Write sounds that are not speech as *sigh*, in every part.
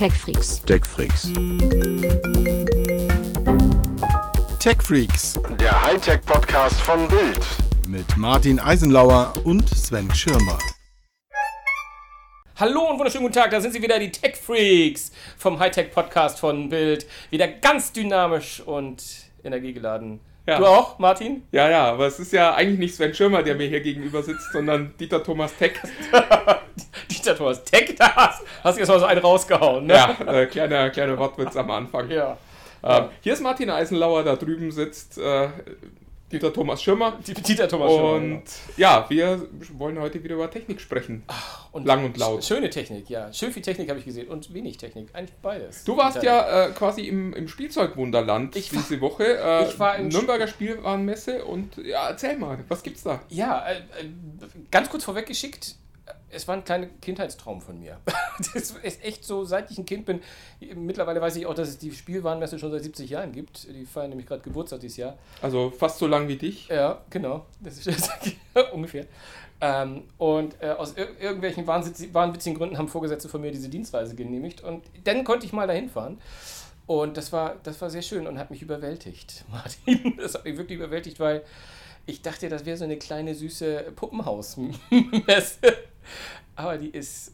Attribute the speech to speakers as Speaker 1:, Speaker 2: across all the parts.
Speaker 1: TechFreaks.
Speaker 2: TechFreaks.
Speaker 3: TechFreaks
Speaker 4: Der Hightech-Podcast von Bild.
Speaker 3: mit Martin Eisenlauer und Sven Schirmer.
Speaker 5: Hallo und wunderschönen guten Tag, da sind sie wieder, die Tech Freaks vom Hightech Podcast von Bild. Wieder ganz dynamisch und energiegeladen.
Speaker 6: Ja.
Speaker 5: Du auch, Martin?
Speaker 6: Ja, ja, aber es ist ja eigentlich nicht Sven Schirmer, der mir hier gegenüber sitzt, sondern Dieter Thomas Teck. *laughs*
Speaker 5: Dieter Thomas Tech, da hast, hast du jetzt mal so einen rausgehauen, ne?
Speaker 6: Ja, äh, kleiner, kleiner Wortwitz am Anfang.
Speaker 5: Ja.
Speaker 6: Ähm, hier ist Martin Eisenlauer, da drüben sitzt äh, Dieter Thomas Schirmer.
Speaker 5: Die- Dieter Thomas Schirmer,
Speaker 6: Und ja, wir wollen heute wieder über Technik sprechen.
Speaker 5: Und
Speaker 6: lang und laut.
Speaker 5: Schöne Technik, ja. Schön viel Technik habe ich gesehen und wenig Technik. Eigentlich beides.
Speaker 6: Du warst
Speaker 5: Internet.
Speaker 6: ja äh, quasi im, im Spielzeugwunderland
Speaker 5: Ich war-
Speaker 6: diese Woche. Äh,
Speaker 5: ich war im
Speaker 6: Nürnberger Spielwarenmesse und ja, erzähl mal, was gibt's da?
Speaker 5: Ja, äh, äh, ganz kurz vorweggeschickt, es war ein kleiner Kindheitstraum von mir. *laughs* Das ist echt so, seit ich ein Kind bin. Mittlerweile weiß ich auch, dass es die Spielwarenmesse schon seit 70 Jahren gibt. Die feiern nämlich gerade Geburtstag dieses Jahr.
Speaker 6: Also fast so lang wie dich.
Speaker 5: Ja, genau. Das ist *laughs* ungefähr. Ähm, und äh, aus ir irgendwelchen wahnwitz- wahnwitzigen Gründen haben Vorgesetzte von mir diese Dienstreise genehmigt. Und dann konnte ich mal dahin fahren. Und das war, das war sehr schön und hat mich überwältigt, *laughs* Martin. Das hat mich wirklich überwältigt, weil ich dachte, das wäre so eine kleine süße Puppenhausmesse. Aber die ist,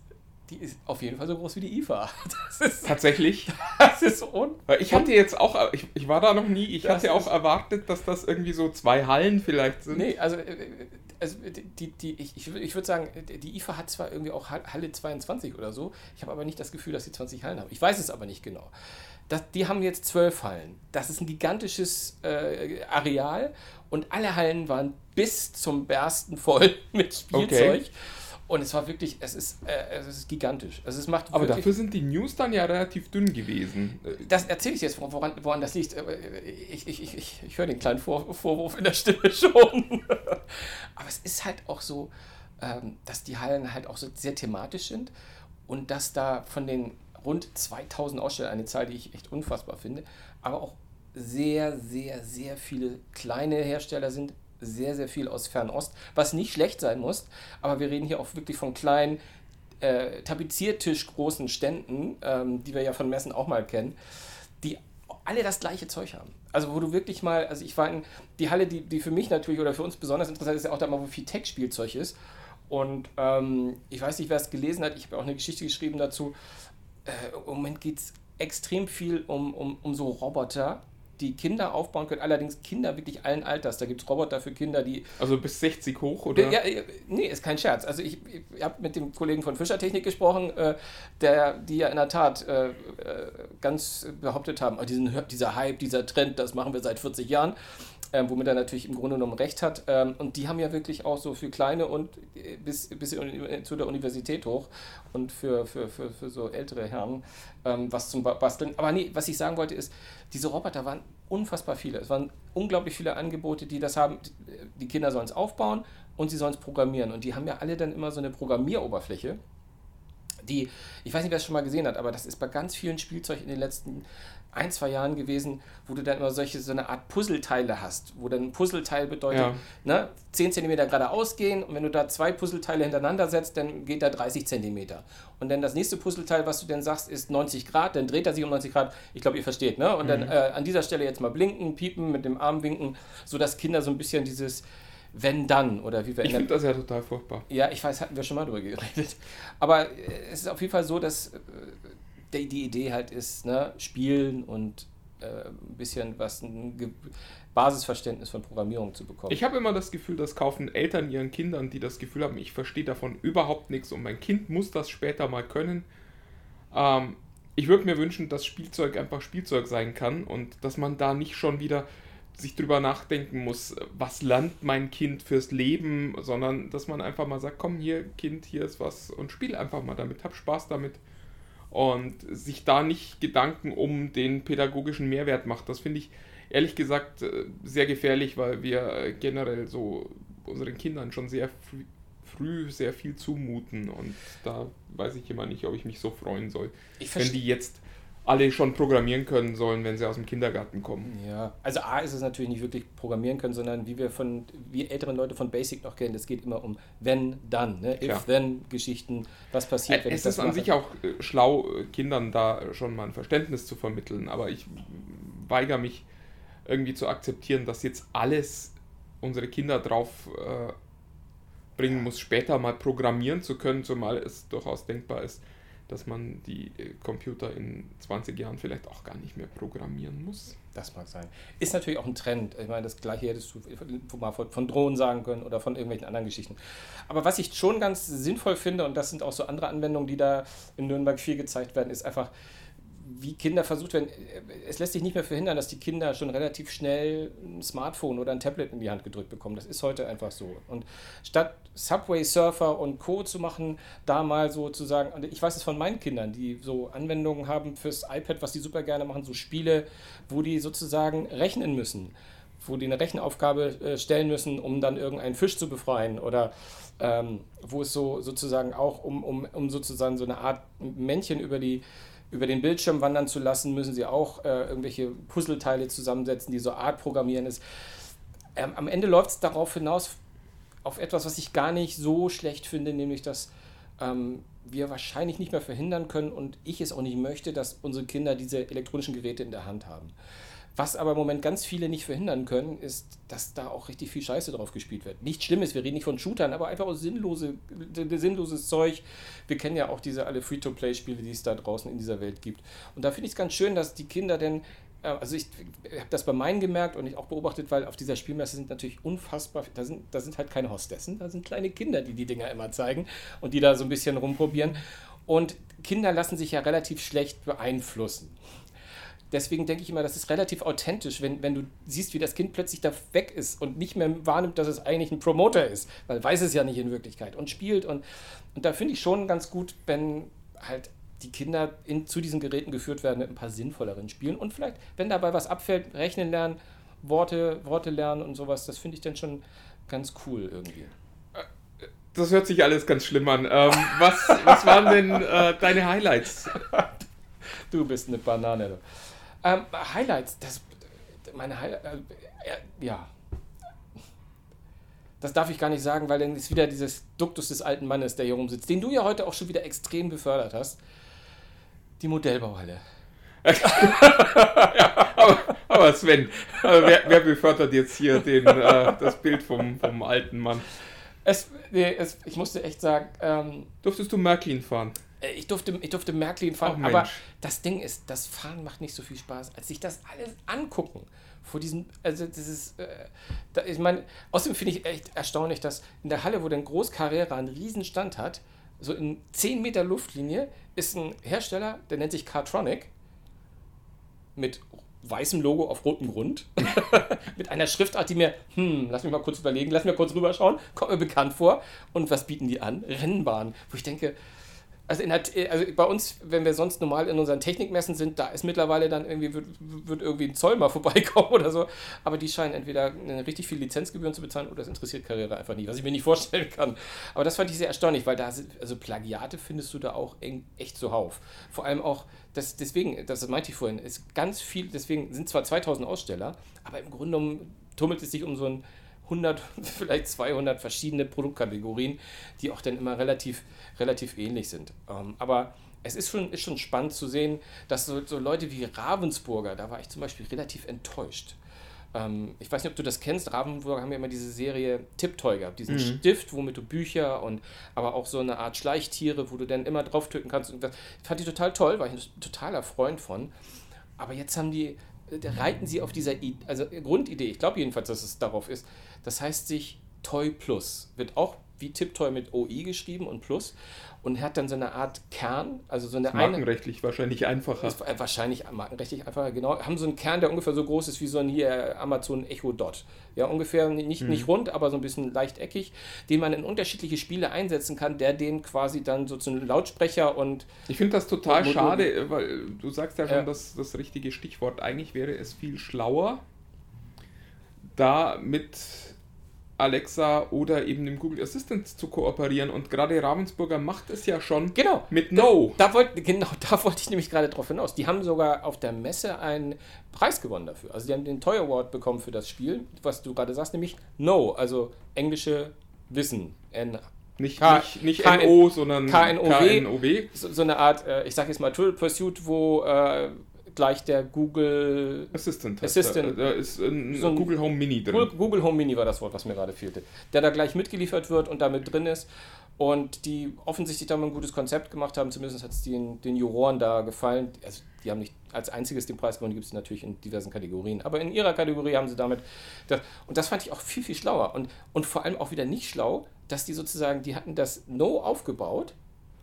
Speaker 5: die ist auf jeden Fall so groß wie die IFA. *laughs* Das ist,
Speaker 6: Tatsächlich. *laughs*
Speaker 5: das ist un
Speaker 6: Weil Ich hatte jetzt auch, ich, ich war da noch nie, ich
Speaker 5: Das
Speaker 6: hatte auch erwartet, dass das irgendwie so zwei Hallen vielleicht sind.
Speaker 5: Nee, also, äh, also die, die, ich, ich, ich würde sagen, die IFA hat zwar irgendwie auch Hall- Halle 22 oder so, ich habe aber nicht das Gefühl, dass sie 20 Hallen haben. Ich weiß es aber nicht genau. Das, die haben jetzt zwölf Hallen. Das ist ein gigantisches äh, Areal und alle Hallen waren bis zum Bersten voll *laughs* mit Spielzeug.
Speaker 6: Okay.
Speaker 5: Und es war wirklich, es ist, äh, es ist gigantisch. Also es macht
Speaker 6: Aber dafür sind die News dann ja relativ dünn gewesen. Äh,
Speaker 5: das erzähle ich jetzt, woran, woran das liegt. Ich, ich, ich, ich, ich höre den kleinen Vor Vorwurf in der Stimme *laughs* schon. Aber es ist halt auch so, ähm, dass die Hallen halt auch so sehr thematisch sind und dass da von den rund 2000 Ausstellern, eine Zahl, die ich echt unfassbar finde, aber auch sehr, sehr, sehr viele kleine Hersteller sind, sehr, sehr viel aus Fernost, was nicht schlecht sein muss, aber wir reden hier auch wirklich von kleinen äh, Tapeziertisch großen Ständen, ähm, die wir ja von Messen auch mal kennen, die alle das gleiche Zeug haben. Also wo du wirklich mal, also ich war in die Halle, die, die für mich natürlich oder für uns besonders interessant ist, ja auch da mal, wo viel Tech-Spielzeug ist. Und ähm, ich weiß nicht, wer es gelesen hat, ich habe auch eine Geschichte geschrieben dazu. Äh, Im Moment geht es extrem viel um, um, um so Roboter, die Kinder aufbauen können. Allerdings Kinder wirklich allen Alters. Da gibt es Roboter für Kinder, die
Speaker 6: Also bis 60 hoch, oder?
Speaker 5: ja, nee, ist kein Scherz. Also ich, ich habe mit dem Kollegen von Fischertechnik gesprochen, äh, der, die ja in der Tat äh, äh, ganz behauptet haben, oh, diesen, dieser Hype, dieser Trend, das machen wir seit 40 Jahren, ähm, womit er natürlich im Grunde genommen recht hat. Ähm, und die haben ja wirklich auch so für kleine und äh, bis, bis in- zu der Universität hoch und für, für, für, für so ältere Herren ähm, was zum Ba- Basteln. Aber nee, was ich sagen wollte ist, diese Roboter waren unfassbar viele. Es waren unglaublich viele Angebote, die das haben. Die Kinder sollen es aufbauen und sie sollen es programmieren. Und die haben ja alle dann immer so eine Programmieroberfläche die, ich weiß nicht, wer es schon mal gesehen hat, aber das ist bei ganz vielen Spielzeug in den letzten ein, zwei Jahren gewesen, wo du dann immer solche, so eine Art Puzzleteile hast, wo dann ein Puzzleteil bedeutet,
Speaker 6: Ja.
Speaker 5: ne, 10 cm geradeaus gehen und wenn du da zwei Puzzleteile hintereinander setzt, dann geht da 30 cm. Und dann das nächste Puzzleteil, was du dann sagst, ist 90 Grad, dann dreht er sich um 90 Grad. Ich glaube, ihr versteht, ne? Und dann äh, an dieser Stelle jetzt mal blinken, piepen, mit dem Arm winken, sodass Kinder so ein bisschen dieses wenn dann oder wie wir
Speaker 6: Ich finde das ja total furchtbar.
Speaker 5: ja, ich weiß, hatten wir schon mal drüber geredet. Aber äh, es ist auf jeden Fall so, dass äh, die, die Idee halt ist, ne, spielen und äh, ein bisschen was, ein Ge Basisverständnis von Programmierung zu bekommen.
Speaker 6: Ich habe immer das Gefühl, das kaufen Eltern ihren Kindern, die das Gefühl haben, ich verstehe davon überhaupt nichts und mein Kind muss das später mal können. Ähm, ich würde mir wünschen, dass Spielzeug einfach Spielzeug sein kann und dass man da nicht schon wieder sich drüber nachdenken muss, was lernt mein Kind fürs Leben, sondern dass man einfach mal sagt, komm hier, Kind, hier ist was und spiel einfach mal damit, hab Spaß damit und sich da nicht Gedanken um den pädagogischen Mehrwert macht. Das finde ich ehrlich gesagt äh, sehr gefährlich, weil wir generell so unseren Kindern schon sehr früh, früh sehr viel zumuten und da weiß ich immer nicht, ob ich mich so freuen soll.
Speaker 5: Ich
Speaker 6: Wenn die jetzt alle schon programmieren können sollen, wenn sie aus dem Kindergarten kommen.
Speaker 5: Ja, also A ist es natürlich nicht wirklich programmieren können, sondern wie wir von, wie ältere Leute von Basic noch kennen, es geht immer um wenn, dann, ne? If-Then-Geschichten, was passiert, wenn ich
Speaker 6: es
Speaker 5: das
Speaker 6: ist an
Speaker 5: mache.
Speaker 6: sich auch äh, schlau, äh, Kindern da schon mal ein Verständnis zu vermitteln, aber ich weigere mich irgendwie zu akzeptieren, dass jetzt alles unsere Kinder drauf äh, bringen muss, später mal programmieren zu können, zumal es durchaus denkbar ist, dass man die äh, Computer in 20 Jahren vielleicht auch gar nicht mehr programmieren muss.
Speaker 5: Das mag sein. Ist natürlich auch ein Trend. Ich meine, das gleiche hättest du mal von, von Drohnen sagen können oder von irgendwelchen anderen Geschichten. Aber was ich schon ganz sinnvoll finde, und das sind auch so andere Anwendungen, die da in Nürnberg viel gezeigt werden, ist einfach, wie Kinder versucht werden. Es lässt sich nicht mehr verhindern, dass die Kinder schon relativ schnell ein Smartphone oder ein Tablet in die Hand gedrückt bekommen. Das ist heute einfach so. Und statt Subway Surfer und Co. zu machen, da mal so zu sagen, und ich weiß es von meinen Kindern, die so Anwendungen haben fürs iPad, was die super gerne machen, so Spiele, wo die sozusagen rechnen müssen wo die eine Rechenaufgabe äh, stellen müssen, um dann irgendeinen Fisch zu befreien oder ähm, wo es so sozusagen auch um, um, um sozusagen so eine Art Männchen über die über den Bildschirm wandern zu lassen, müssen sie auch äh, irgendwelche Puzzleteile zusammensetzen, die so Art programmieren ist. Ähm, am Ende läuft es darauf hinaus, auf etwas, was ich gar nicht so schlecht finde, nämlich dass ähm, wir wahrscheinlich nicht mehr verhindern können und ich es auch nicht möchte, dass unsere Kinder diese elektronischen Geräte in der Hand haben. Was aber im Moment ganz viele nicht verhindern können, ist, dass da auch richtig viel Scheiße drauf gespielt wird. Nichts Schlimmes, wir reden nicht von Shootern, aber einfach auch sinnlose, sinnloses Zeug. Wir kennen ja auch diese alle Free-to-Play-Spiele, die es da draußen in dieser Welt gibt. Und da finde ich es ganz schön, dass die Kinder denn äh, also ich habe das bei meinen gemerkt und ich auch beobachtet, weil auf dieser Spielmesse sind natürlich unfassbar, da sind, da sind halt keine Hostessen, da sind kleine Kinder, die die Dinger immer zeigen und die da so ein bisschen rumprobieren. Und Kinder lassen sich ja relativ schlecht beeinflussen. Deswegen denke ich immer, das ist relativ authentisch, wenn, wenn du siehst, wie das Kind plötzlich da weg ist und nicht mehr wahrnimmt, dass es eigentlich ein Promoter ist, weil weiß es ja nicht in Wirklichkeit und spielt. Und, und da finde ich schon ganz gut, wenn halt die Kinder in, zu diesen Geräten geführt werden mit ein paar sinnvolleren Spielen und vielleicht, wenn dabei was abfällt, rechnen lernen, Worte, Worte lernen und sowas, das finde ich dann schon ganz cool irgendwie.
Speaker 6: Das hört sich alles ganz schlimm an. Ähm, was, was waren denn äh, deine Highlights? *laughs*
Speaker 5: Du bist eine Banane. Ähm, Highlights, das, meine Highlights, äh, ja. Das darf ich gar nicht sagen, weil dann ist wieder dieses Duktus des alten Mannes, der hier rumsitzt, den du ja heute auch schon wieder extrem befördert hast. Die Modellbauhalle. *laughs*
Speaker 6: aber, aber Sven, äh, wer, wer befördert jetzt hier den, äh, das Bild vom, vom alten Mann?
Speaker 5: Es, nee, es, ich musste echt sagen, ähm,
Speaker 6: Durftest du Märklin fahren?
Speaker 5: Äh, ich durfte, ich durfte Märklin fahren,
Speaker 6: Mensch.
Speaker 5: aber das Ding ist, das Fahren macht nicht so viel Spaß, als sich das alles angucken. Vor diesem, also das ist, äh, da, ich meine, außerdem finde ich echt erstaunlich, dass in der Halle, wo der Groß Carrera einen riesen Stand hat, so in 10 Meter Luftlinie, ist ein Hersteller, der nennt sich Cartronic, mit weißem Logo auf rotem Grund, *laughs* mit einer Schriftart, die mir, hm, lass mich mal kurz überlegen, lass mal kurz rüberschauen, kommt mir bekannt vor. Und was bieten die an? Rennbahn, wo ich denke, also, in also bei uns, wenn wir sonst normal in unseren Technikmessen sind, da ist mittlerweile dann irgendwie, wird, wird irgendwie ein Zoll mal *laughs* vorbeikommen oder so. Aber die scheinen entweder richtig viel Lizenzgebühren zu bezahlen oder das interessiert Karriere einfach nicht, was ich mir nicht vorstellen kann. Aber das fand ich sehr erstaunlich, weil da also Plagiate findest du da auch echt zuhauf. Vor allem auch, das, deswegen, das meinte ich vorhin, ist ganz viel, deswegen sind zwar 2000 Aussteller, aber im Grunde genommen tummelt es sich um so ein 100, *laughs* vielleicht 200 verschiedene Produktkategorien, die auch dann immer relativ, relativ ähnlich sind. Ähm, aber es ist schon, ist schon spannend zu sehen, dass so, so Leute wie Ravensburger, da war ich zum Beispiel relativ enttäuscht. Ähm, ich weiß nicht, ob du das kennst. Ravensburger haben ja immer diese Serie Tipptoy gehabt, diesen Stift, womit du Bücher und aber auch so eine Art Schleichtiere, wo du dann immer drauf drücken kannst. Und das fand ich total toll, war ich ein totaler Freund von. Aber jetzt haben die, äh, reiten sie auf dieser I also Grundidee, ich glaube jedenfalls, dass es darauf ist. Das heißt sich Toy Plus. Wird auch wie Tiptoy mit OI geschrieben und Plus und hat dann so eine Art Kern, also so eine eine.
Speaker 6: Markenrechtlich wahrscheinlich einfacher.
Speaker 5: Ist wahrscheinlich markenrechtlich einfach, genau. Haben so einen Kern, der ungefähr so groß ist wie so ein hier Amazon Echo Dot. Ja, ungefähr nicht,
Speaker 6: Mhm.
Speaker 5: nicht rund, aber so ein bisschen leicht eckig, den man in unterschiedliche Spiele einsetzen kann, der den quasi dann so zu einem Lautsprecher und
Speaker 6: Ich finde das total schade, weil du sagst ja schon
Speaker 5: Ja.
Speaker 6: das, das richtige Stichwort. Eigentlich wäre es viel schlauer, da mit Alexa oder eben dem Google Assistant zu kooperieren. Und gerade Ravensburger macht es ja schon
Speaker 5: Genau.
Speaker 6: mit No.
Speaker 5: Da, wollt, genau, *laughs* da wollte ich nämlich gerade drauf hinaus. Die haben sogar auf der Messe einen Preis gewonnen dafür. Also die haben den Toy Award bekommen für das Spiel, was du gerade sagst, nämlich No, also englische Wissen. N
Speaker 6: Nicht,
Speaker 5: K-
Speaker 6: nicht, nicht
Speaker 5: K-
Speaker 6: NO, sondern
Speaker 5: KNOW.
Speaker 6: KNOW.
Speaker 5: so, so eine Art, äh, ich sage jetzt mal Tool Pursuit, wo äh, gleich der Google
Speaker 6: Assistant.
Speaker 5: Assistant.
Speaker 6: Da, da ist ein,
Speaker 5: So ein
Speaker 6: Google Home Mini drin.
Speaker 5: Google, Google Home Mini war das Wort, was mir gerade fehlte. Der da gleich mitgeliefert wird und damit drin ist. Und die offensichtlich da mal ein gutes Konzept gemacht haben. Zumindest hat es den, den Juroren da gefallen. Also die haben nicht als einziges den Preis gewonnen, die gibt es natürlich in diversen Kategorien. Aber in ihrer Kategorie haben sie damit. Das, und das fand ich auch viel, viel schlauer. Und, und vor allem auch wieder nicht schlau, dass die sozusagen, die hatten das No aufgebaut.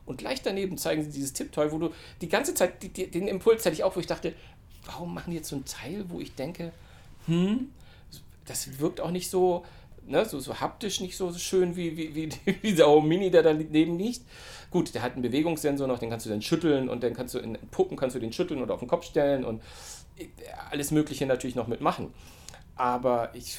Speaker 5: Und gleich daneben zeigen sie dieses Tipptoy, wo du die ganze Zeit, die, die, den Impuls hatte ich auch, wo ich dachte, warum machen die jetzt so ein Teil, wo ich denke, hm, das wirkt auch nicht so, ne, so, so haptisch nicht so schön wie, wie, wie, *laughs* dieser Mini, der daneben liegt. Gut, der hat einen Bewegungssensor noch, den kannst du dann schütteln und dann kannst du in Puppen kannst du den schütteln oder auf den Kopf stellen und äh, alles Mögliche natürlich noch mitmachen. Aber ich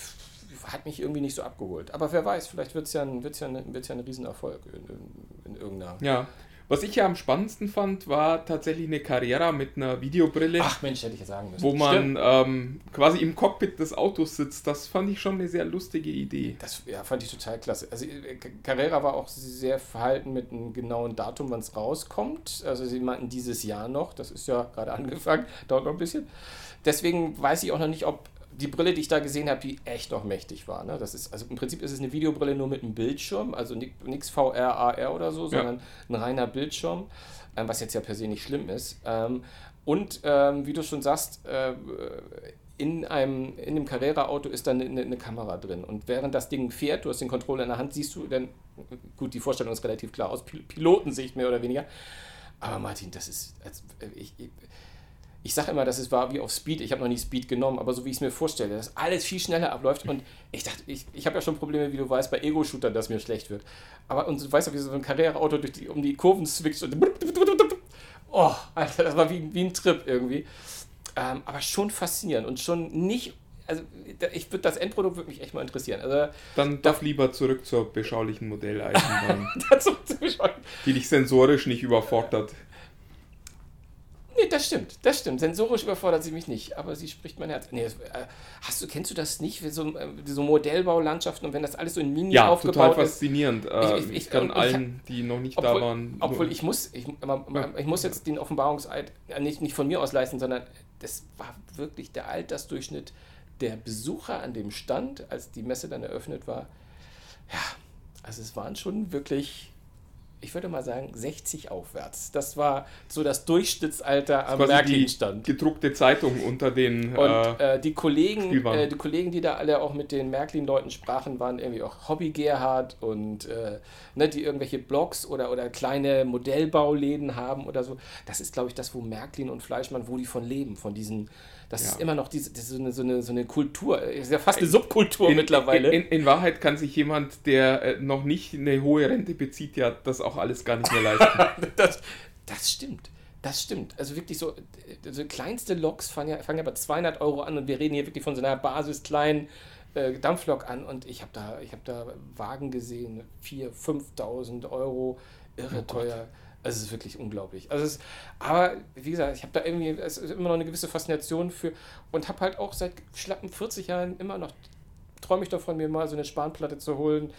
Speaker 5: hat mich irgendwie nicht so abgeholt. Aber wer weiß, vielleicht wird es ja, ein, wird's ja, ein, wird's ja ein Riesenerfolg in, in, in irgendeiner.
Speaker 6: Ja. Was ich ja am spannendsten fand, war tatsächlich eine Carrera mit einer Videobrille,
Speaker 5: Ach Mensch, hätte ich ja sagen müssen.
Speaker 6: wo man ähm, quasi im Cockpit des Autos sitzt. Das fand ich schon eine sehr lustige Idee.
Speaker 5: Das ja, fand ich total klasse. Also äh, Carrera war auch sehr verhalten mit einem genauen Datum, wann es rauskommt. Also sie meinten dieses Jahr noch, das ist ja gerade *laughs* angefangen, dauert noch ein bisschen. Deswegen weiß ich auch noch nicht, ob die Brille, die ich da gesehen habe, die echt noch mächtig war. Ne? Das ist, also im Prinzip ist es eine Videobrille nur mit einem Bildschirm, also nichts VR, AR oder so, sondern ein reiner Bildschirm, ähm, was jetzt ja per se nicht schlimm ist. Ähm, und ähm, wie du schon sagst, äh, in einem in dem Carrera-Auto ist dann eine, eine Kamera drin. Und während das Ding fährt, du hast den Controller in der Hand, siehst du dann, gut, die Vorstellung ist relativ klar aus Pil Pilotensicht mehr oder weniger. Aber Martin, das ist, als, ich, ich, ich sage immer, das ist, war wie auf Speed. Ich habe noch nie Speed genommen, aber so wie ich es mir vorstelle, dass alles viel schneller abläuft. Und ich dachte, ich, ich habe ja schon Probleme, wie du weißt, bei Ego-Shootern, dass mir schlecht wird. Aber und du weißt ja, wie so ein Carrera-Auto durch die, um die Kurven switcht und. Oh, Alter, das war wie, wie ein Trip irgendwie. Ähm, aber schon faszinierend und schon nicht. Also, ich würde das Endprodukt würde mich echt mal interessieren. Also,
Speaker 6: Dann darf lieber zurück zur beschaulichen Modelleisenbahn, *laughs* die dich sensorisch nicht überfordert.
Speaker 5: Nee, das stimmt, das stimmt. Sensorisch überfordert sie mich nicht, aber sie spricht mein Herz. Nee, äh, hast du, kennst du das nicht, so, äh, so Modellbaulandschaften und wenn das alles so in Mini
Speaker 6: Ja,
Speaker 5: aufgebaut
Speaker 6: total
Speaker 5: ist?
Speaker 6: faszinierend. Äh,
Speaker 5: Ich- ich-
Speaker 6: ich, kann allen, die noch nicht da
Speaker 5: Obwohl,
Speaker 6: waren,
Speaker 5: obwohl ich muss, ich, ich muss jetzt den Offenbarungseid äh, nicht, nicht von mir aus leisten, sondern das war wirklich der Altersdurchschnitt der Besucher an dem Stand, als die Messe dann eröffnet war. Ja, also es waren schon wirklich, ich würde mal sagen, 60 aufwärts. Das war so das Durchschnittsalter am
Speaker 6: quasi die
Speaker 5: Märklin-Stand.
Speaker 6: gedruckte Zeitung unter den.
Speaker 5: Und
Speaker 6: äh,
Speaker 5: äh, die Kollegen, äh, die Kollegen, die da alle auch mit den Märklin-Leuten sprachen, waren irgendwie auch Hobby Gerhard und äh, ne, die irgendwelche Blogs oder, oder kleine Modellbauläden haben oder so. Das ist, glaube ich, das, wo Märklin und Fleischmann, wo die von leben, von diesen. Das
Speaker 6: Ja.
Speaker 5: ist immer noch diese, so, eine, so, eine, so eine Kultur, ist ja fast eine Subkultur
Speaker 6: in,
Speaker 5: mittlerweile.
Speaker 6: In, in Wahrheit kann sich jemand, der äh, noch nicht eine hohe Rente bezieht, ja das auch alles gar nicht mehr leisten. *laughs*
Speaker 5: das, das stimmt. Das stimmt. Also wirklich so, so kleinste Loks fangen ja, fangen ja bei 200 Euro an und wir reden hier wirklich von so einer basiskleinen äh, Dampflok an und ich habe da, ich hab da Wagen gesehen, 4.000, 5.000 Euro, irre
Speaker 6: Oh Gott.
Speaker 5: Also es ist wirklich unglaublich. Also es, aber wie gesagt, ich habe da irgendwie es ist immer noch eine gewisse Faszination für und habe halt auch seit schlappen 40 Jahren immer noch träume ich davon, mir mal so eine Spanplatte zu holen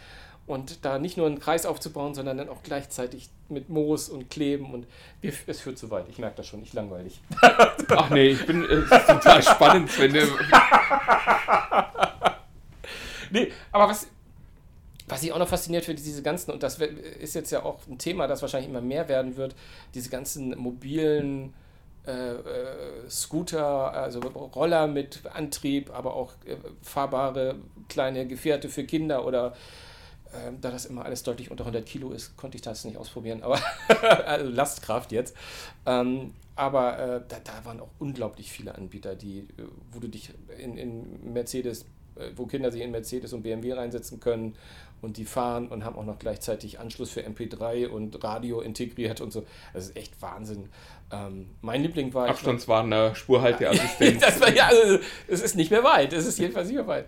Speaker 5: und da nicht nur einen Kreis aufzubauen, sondern dann auch gleichzeitig mit Moos und Kleben und es führt zu weit. Ich merke das schon, ich langweilig. *laughs*
Speaker 6: Ach nee, ich bin äh, total spannend, wenn. *laughs*
Speaker 5: Nee, aber was, was ich auch noch fasziniert finde, diese ganzen, und das ist jetzt ja auch ein Thema, das wahrscheinlich immer mehr werden wird, diese ganzen mobilen äh, äh, Scooter, also Roller mit Antrieb, aber auch äh, fahrbare kleine Gefährte für Kinder oder ähm, da das immer alles deutlich unter 100 Kilo ist, konnte ich das nicht ausprobieren, aber *laughs* also Lastkraft jetzt. Ähm, aber äh, da, da waren auch unglaublich viele Anbieter, die, äh, wo du dich in, in Mercedes, äh, wo Kinder sich in Mercedes und BMW reinsetzen können und die fahren und haben auch noch gleichzeitig Anschluss für MP3 und Radio integriert und so. Das ist echt Wahnsinn. Ähm, mein Liebling war.
Speaker 6: Abstandswarner, Spurhalteassistent. *laughs*
Speaker 5: das war, ja, also, es ist nicht mehr weit. Es ist jedenfalls nicht mehr weit.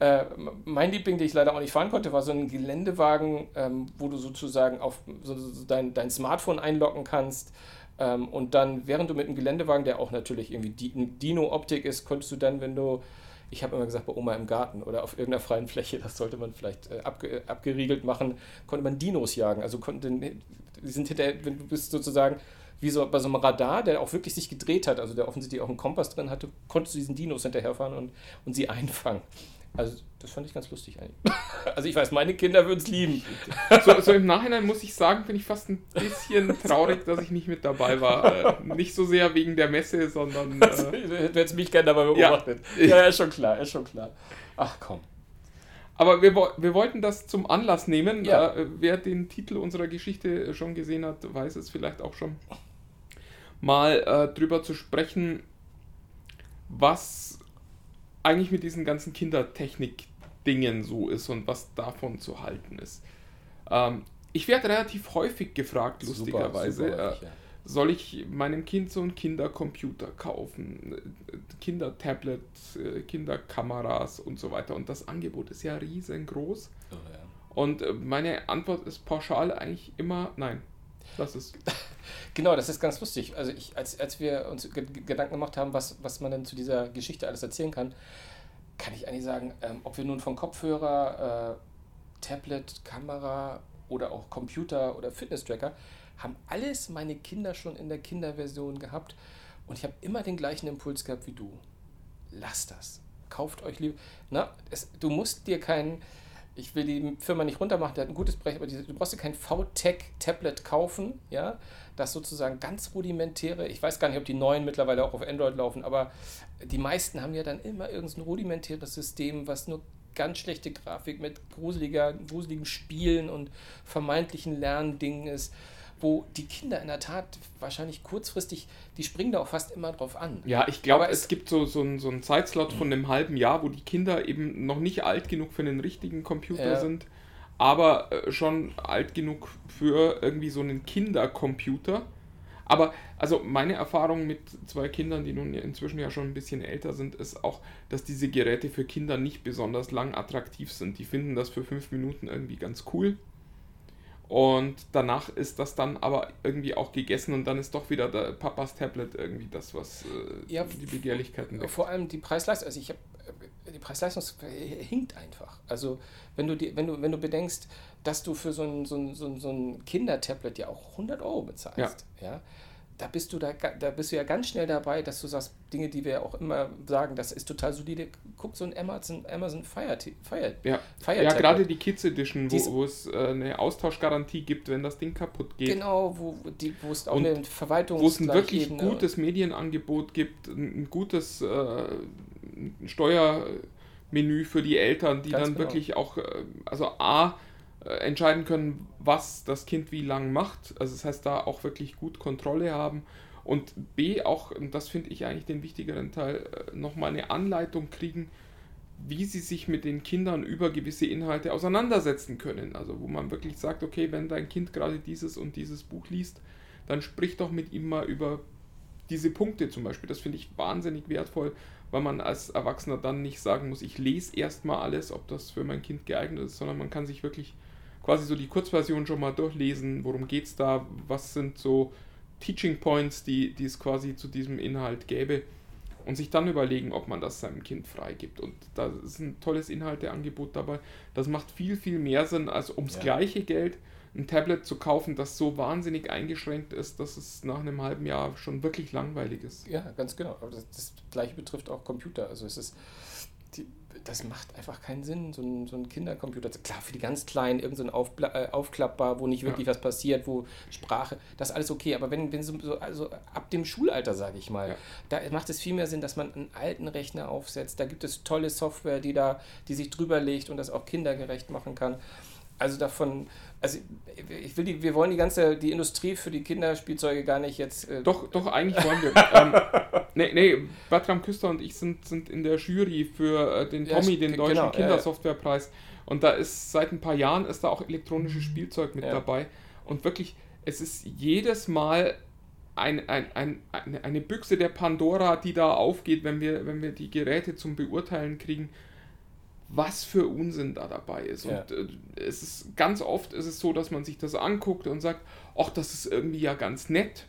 Speaker 5: Äh, mein Liebling, den ich leider auch nicht fahren konnte, war so ein Geländewagen, ähm, wo du sozusagen auf so, so dein, dein Smartphone einloggen kannst. Ähm, und dann, während du mit dem Geländewagen, der auch natürlich irgendwie Dino-Optik ist, konntest du dann, wenn du, ich habe immer gesagt, bei Oma im Garten oder auf irgendeiner freien Fläche, das sollte man vielleicht äh, abge, abgeriegelt machen, konnte man Dinos jagen. Also konnten, die sind hinterher, wenn du bist sozusagen wie so bei so einem Radar, der auch wirklich sich gedreht hat, also der offensichtlich auch einen Kompass drin hatte, konntest du diesen Dinos hinterherfahren und, und sie einfangen. Also, das fand ich ganz lustig eigentlich. *laughs* Also, ich weiß, meine Kinder würden es lieben.
Speaker 6: So, so, im Nachhinein muss ich sagen, bin ich fast ein bisschen traurig, dass ich nicht mit dabei war. Äh, nicht so sehr wegen der Messe, sondern. Äh, also,
Speaker 5: du hättest mich gerne dabei beobachtet. Ja. ja, ist schon klar, ist schon klar. Ach komm.
Speaker 6: Aber wir, wir wollten das zum Anlass nehmen. Ja. Äh, wer den Titel unserer Geschichte schon gesehen hat, weiß es vielleicht auch schon. Mal äh, drüber zu sprechen, was eigentlich mit diesen ganzen Kindertechnik-Dingen so ist und was davon zu halten ist. Ähm, ich werde relativ häufig gefragt, lustigerweise, super, super häufig, ja. soll ich meinem Kind so einen Kindercomputer kaufen, Kindertablet, äh, Kinderkameras und so weiter. Und das Angebot ist ja riesengroß. Oh, ja. Und äh, meine Antwort ist pauschal eigentlich immer nein. Das ist. *laughs*
Speaker 5: Genau, das ist ganz lustig. Also ich, als, als wir uns Gedanken gemacht haben, was, was man denn zu dieser Geschichte alles erzählen kann, kann ich eigentlich sagen, ähm, ob wir nun von Kopfhörer, äh, Tablet, Kamera oder auch Computer oder Fitness-Tracker, haben alles meine Kinder schon in der Kinderversion gehabt. Und ich habe immer den gleichen Impuls gehabt wie du. Lasst das. Kauft euch lieber. Na, es, du musst dir keinen ich will die Firma nicht runtermachen, der hat ein gutes Brech, aber du brauchst dir kein VTech-Tablet kaufen, ja, das sozusagen ganz rudimentäre, ich weiß gar nicht, ob die neuen mittlerweile auch auf Android laufen, aber die meisten haben ja dann immer irgendein rudimentäres System, was nur ganz schlechte Grafik mit gruseliger, gruseligen Spielen und vermeintlichen Lerndingen ist wo die Kinder in der Tat wahrscheinlich kurzfristig, die springen da auch fast immer drauf an.
Speaker 6: Ja, ich glaube, es, es, gibt so, so, einen, so Zeitslot von einem halben Jahr, wo die Kinder eben noch nicht alt genug für einen richtigen Computer ja. sind, aber äh, schon alt genug für irgendwie so einen Kindercomputer. Aber also meine Erfahrung mit zwei Kindern, die nun inzwischen ja schon ein bisschen älter sind, ist auch, dass diese Geräte für Kinder nicht besonders lang attraktiv sind. Die finden das für fünf Minuten irgendwie ganz cool und danach ist das dann aber irgendwie auch gegessen und dann ist doch wieder der Papas Tablet irgendwie das, was äh,
Speaker 5: ja, die Begehrlichkeiten weckt. Vor allem die Preisleistung, also ich habe äh, die Preisleistung hinkt einfach. Also wenn du, die, wenn du, wenn du bedenkst, dass du für so ein, so ein, so ein, so ein Kindertablet ja auch 100 Euro bezahlst, ja. ja da bist du da, da bist du ja ganz schnell dabei, dass du sagst, Dinge, die wir auch immer sagen, das ist total solide. Guck so ein Amazon, Amazon Fire, Fire,
Speaker 6: ja. Fire ja, gerade die Kids Edition, wo, es äh, eine Austauschgarantie gibt, wenn das Ding kaputt geht.
Speaker 5: Genau, wo, die, wo es auch Und eine Verwaltung
Speaker 6: Wo es ein wirklich gutes Medienangebot gibt, ein gutes äh, Steuermenü für die Eltern, die ganz dann genau. wirklich auch, äh, also A, entscheiden können, was das Kind wie lang macht. Also das heißt, da auch wirklich gut Kontrolle haben. Und B, auch, und das finde ich eigentlich den wichtigeren Teil, äh, nochmal eine Anleitung kriegen, wie sie sich mit den Kindern über gewisse Inhalte auseinandersetzen können. Also wo man wirklich sagt, okay, wenn dein Kind gerade dieses und dieses Buch liest, dann sprich doch mit ihm mal über diese Punkte zum Beispiel. Das finde ich wahnsinnig wertvoll, weil man als Erwachsener dann nicht sagen muss, ich lese erstmal alles, ob das für mein Kind geeignet ist, sondern man kann sich wirklich quasi so die Kurzversion schon mal durchlesen, worum geht es da, was sind so Teaching Points, die, die es quasi zu diesem Inhalt gäbe und sich dann überlegen, ob man das seinem Kind freigibt. Und da ist ein tolles Inhalteangebot dabei. Das macht viel, viel mehr Sinn, als ums ja. gleiche Geld ein Tablet zu kaufen, das so wahnsinnig eingeschränkt ist, dass es nach einem halben Jahr schon wirklich langweilig ist.
Speaker 5: Ja, ganz genau. Aber das, das gleiche betrifft auch Computer. Also es ist die, das macht einfach keinen Sinn, so ein, so ein Kindercomputer. Klar, für die ganz Kleinen, irgend so ein Aufbla äh, aufklappbar, wo nicht wirklich ja. was passiert, wo Sprache, das ist alles okay. Aber wenn, wenn so, also ab dem Schulalter, sage ich mal, ja. da macht es viel mehr Sinn, dass man einen alten Rechner aufsetzt. Da gibt es tolle Software, die da, die sich drüber legt und das auch kindergerecht machen kann. Also davon, also ich will die, wir wollen die ganze, die Industrie für die Kinderspielzeuge gar nicht jetzt.
Speaker 6: Äh doch, doch, eigentlich wollen wir. *laughs* ähm, nee, nee, Bertram Küster und ich sind, sind in der Jury für äh, den Tommy, ja, den deutschen genau, Kindersoftwarepreis. Und da ist seit ein paar Jahren ist da auch elektronisches Spielzeug mit
Speaker 5: Ja.
Speaker 6: dabei. Und wirklich, es ist jedes Mal ein, ein, ein, eine, eine Büchse der Pandora, die da aufgeht, wenn wir, wenn wir die Geräte zum Beurteilen kriegen, was für Unsinn da dabei ist.
Speaker 5: Ja.
Speaker 6: Und äh, es ist ganz oft ist es so, dass man sich das anguckt und sagt, ach, das ist irgendwie ja ganz nett.